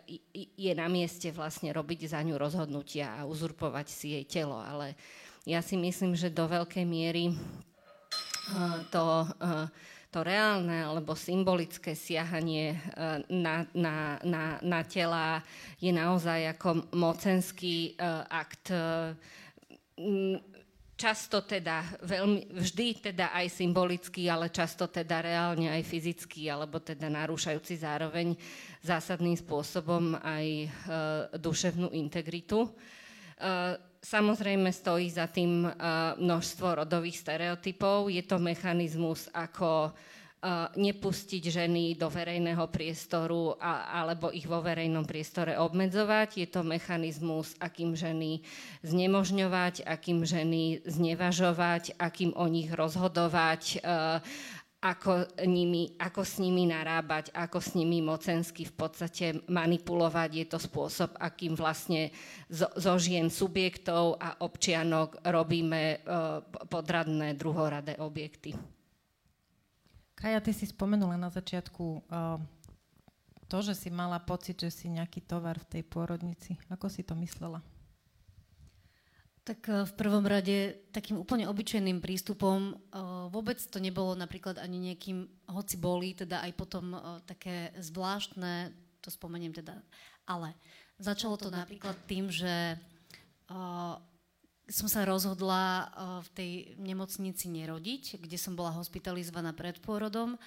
je na mieste vlastne robiť za ňu rozhodnutia a uzurpovať si jej telo. Ale ja si myslím, že do veľkej miery e, to e, to reálne alebo symbolické siahanie na, na, na, na tela je naozaj ako mocenský akt. Často teda, veľmi, vždy teda aj symbolický, ale často teda reálne aj fyzický, alebo teda narúšajúci zároveň zásadným spôsobom aj uh, duševnú integritu. Uh, Samozrejme stojí za tým uh, množstvo rodových stereotypov. Je to mechanizmus, ako nepustiť ženy do verejného priestoru a, alebo ich vo verejnom priestore obmedzovať. Je to mechanizmus, akým ženy znemožňovať, akým ženy znevažovať, akým o nich rozhodovať, uh, ako, nimi, ako s nimi narábať, ako s nimi mocensky v podstate manipulovať. Je to spôsob, akým vlastne zo, zo žien subjektov a občianok robíme uh, podradné druhoradé objekty. Kaja, ty si spomenula na začiatku uh, to, že si mala pocit, že si nejaký tovar v tej pôrodnici. Ako si to myslela? Tak eh, v prvom rade takým úplne obyčajným prístupom eh, vôbec to nebolo napríklad ani nejakým, hoci boli, teda aj potom eh, také zvláštne, to spomeniem teda, ale začalo to napríklad tým, že som sa rozhodla v tej nemocnici nerodiť, kde som bola hospitalizovaná pred pôrodom.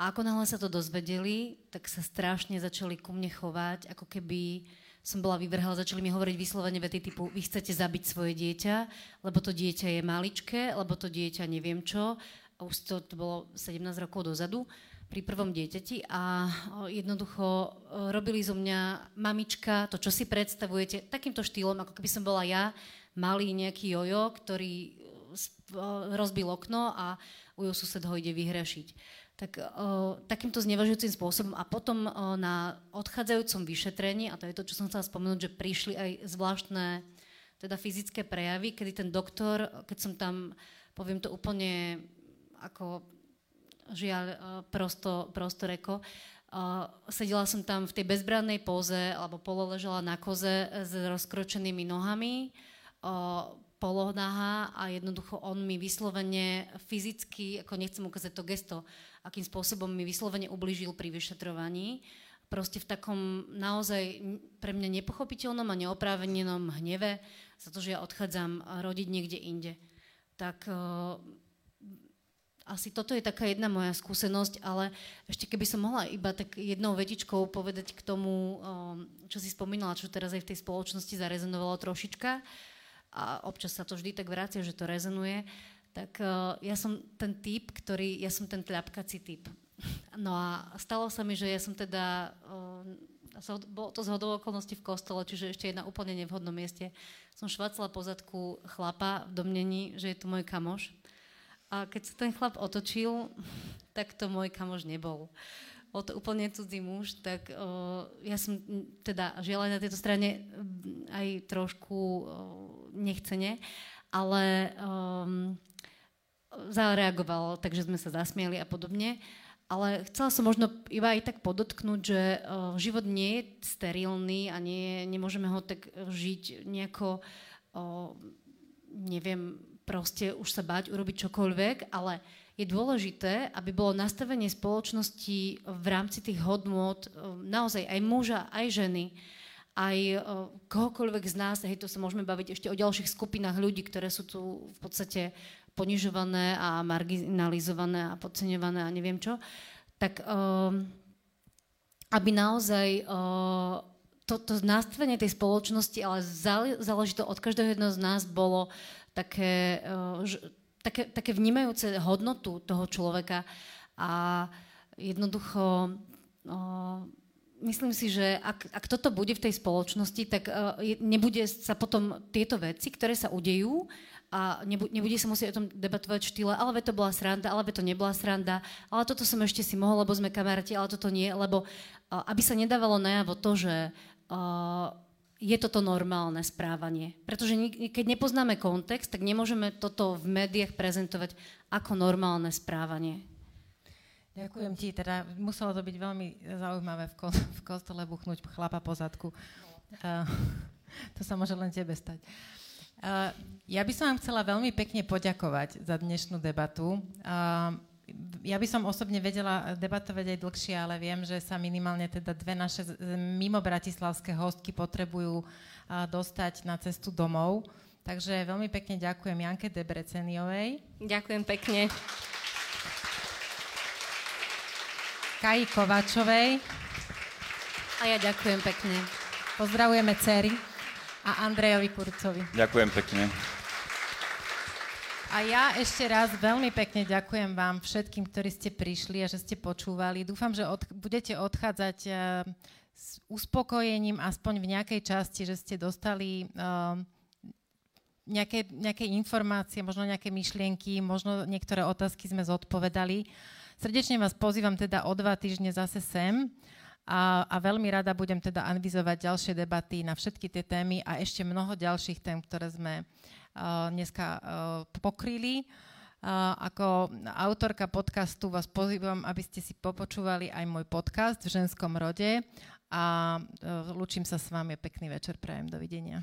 A ako náhle sa to dozvedeli, tak sa strašne začali ku mne chovať, ako keby som bola vyvrhala, začali mi hovoriť vyslovene vety typu vy chcete zabiť svoje dieťa, lebo to dieťa je maličké, lebo to dieťa neviem čo. A už to, to bolo 17 rokov dozadu pri prvom dieťati. A jednoducho robili zo mňa mamička, to, čo si predstavujete, takýmto štýlom, ako keby som bola ja, malý nejaký jojo, ktorý rozbil okno a ujo sused ho ide vyhrašiť tak o, takýmto znevažujúcim spôsobom a potom o, na odchádzajúcom vyšetrení, a to je to, čo som chcela spomenúť, že prišli aj zvláštne teda fyzické prejavy, kedy ten doktor, keď som tam, poviem to úplne ako žiaľ prosto, prosto reko, Uh, sedela som tam v tej bezbrannej póze alebo pololežela na koze s rozkročenými nohami, uh, polonaha a jednoducho on mi vyslovene fyzicky, ako nechcem ukázať to gesto, akým spôsobom mi vyslovene ubližil pri vyšetrovaní. Proste v takom naozaj pre mňa nepochopiteľnom a neoprávnenom hneve za to, že ja odchádzam rodiť niekde inde. Tak uh, asi toto je taká jedna moja skúsenosť, ale ešte keby som mohla iba tak jednou vetičkou povedať k tomu, uh, čo si spomínala, čo teraz aj v tej spoločnosti zarezonovalo trošička a občas sa to vždy tak vrácia, že to rezonuje. Tak uh, ja som ten typ, ktorý, ja som ten tľapkací typ. [LAUGHS] No a stalo sa mi, že ja som teda, uh, bolo to z okolností v kostole, čiže ešte na úplne nevhodnom mieste, som švacala po zadku chlapa v domnení, že je to môj kamoš. A keď sa ten chlap otočil, [LAUGHS] tak to môj kamoš nebol. Bol to úplne cudzí muž, tak uh, ja som teda žiaľ na tejto strane aj trošku uh, nechcene, ale um, zareagoval, takže sme sa zasmiali a podobne. Ale chcela som možno iba aj tak podotknúť, že uh, život nie je sterilný a nie, nemôžeme ho tak žiť nejako, uh, neviem, proste už sa báť urobiť čokoľvek, ale je dôležité, aby bolo nastavenie spoločnosti v rámci tých hodnôt naozaj aj muža, aj ženy, aj kohokoľvek z nás, hej, to sa môžeme baviť ešte o ďalších skupinách ľudí, ktoré sú tu v podstate ponižované a marginalizované a podceňované a neviem čo, tak aby naozaj to, to nastavenie tej spoločnosti, ale záleží to od každého jedného z nás, bolo také, také, také vnímajúce hodnotu toho človeka a jednoducho myslím si, že ak, ak toto bude v tej spoločnosti, tak uh, nebude sa potom tieto veci, ktoré sa udejú, a nebude, sa musieť o tom debatovať v štýle, ale to bola sranda, ale to nebola sranda, ale toto som ešte si mohol, lebo sme kamaráti, ale toto nie, lebo uh, aby sa nedávalo najavo to, že uh, je toto normálne správanie. Pretože keď nepoznáme kontext, tak nemôžeme toto v médiách prezentovať ako normálne správanie. Ďakujem ti, teda muselo to byť veľmi zaujímavé v, ko- v kostole buchnúť chlapa po zadku. Uh, [LAUGHS] to sa môže len tebe stať. Uh, ja by som vám chcela veľmi pekne poďakovať za dnešnú debatu. Uh, ja by som osobne vedela debatovať aj dlhšie, ale viem, že sa minimálne teda dve naše mimo bratislavské hostky potrebujú dostať na cestu domov. Takže veľmi pekne ďakujem Janke Debreceniovej. Ďakujem pekne. Kaji Kovačovej. A ja ďakujem pekne. Pozdravujeme cery a Andrejovi Kurcovi. Ďakujem pekne. A ja ešte raz veľmi pekne ďakujem vám všetkým, ktorí ste prišli a že ste počúvali. Dúfam, že od, budete odchádzať uh, s uspokojením aspoň v nejakej časti, že ste dostali uh, nejaké, nejaké informácie, možno nejaké myšlienky, možno niektoré otázky sme zodpovedali. Srdečne vás pozývam teda o dva týždne zase sem a, a veľmi rada budem teda anvizovať ďalšie debaty na všetky tie témy a ešte mnoho ďalších tém, ktoré sme uh, dneska uh, pokryli. Uh, ako autorka podcastu vás pozývam, aby ste si popočúvali aj môj podcast v ženskom rode a uh, lúčim sa s vami. Pekný večer, prajem. Dovidenia.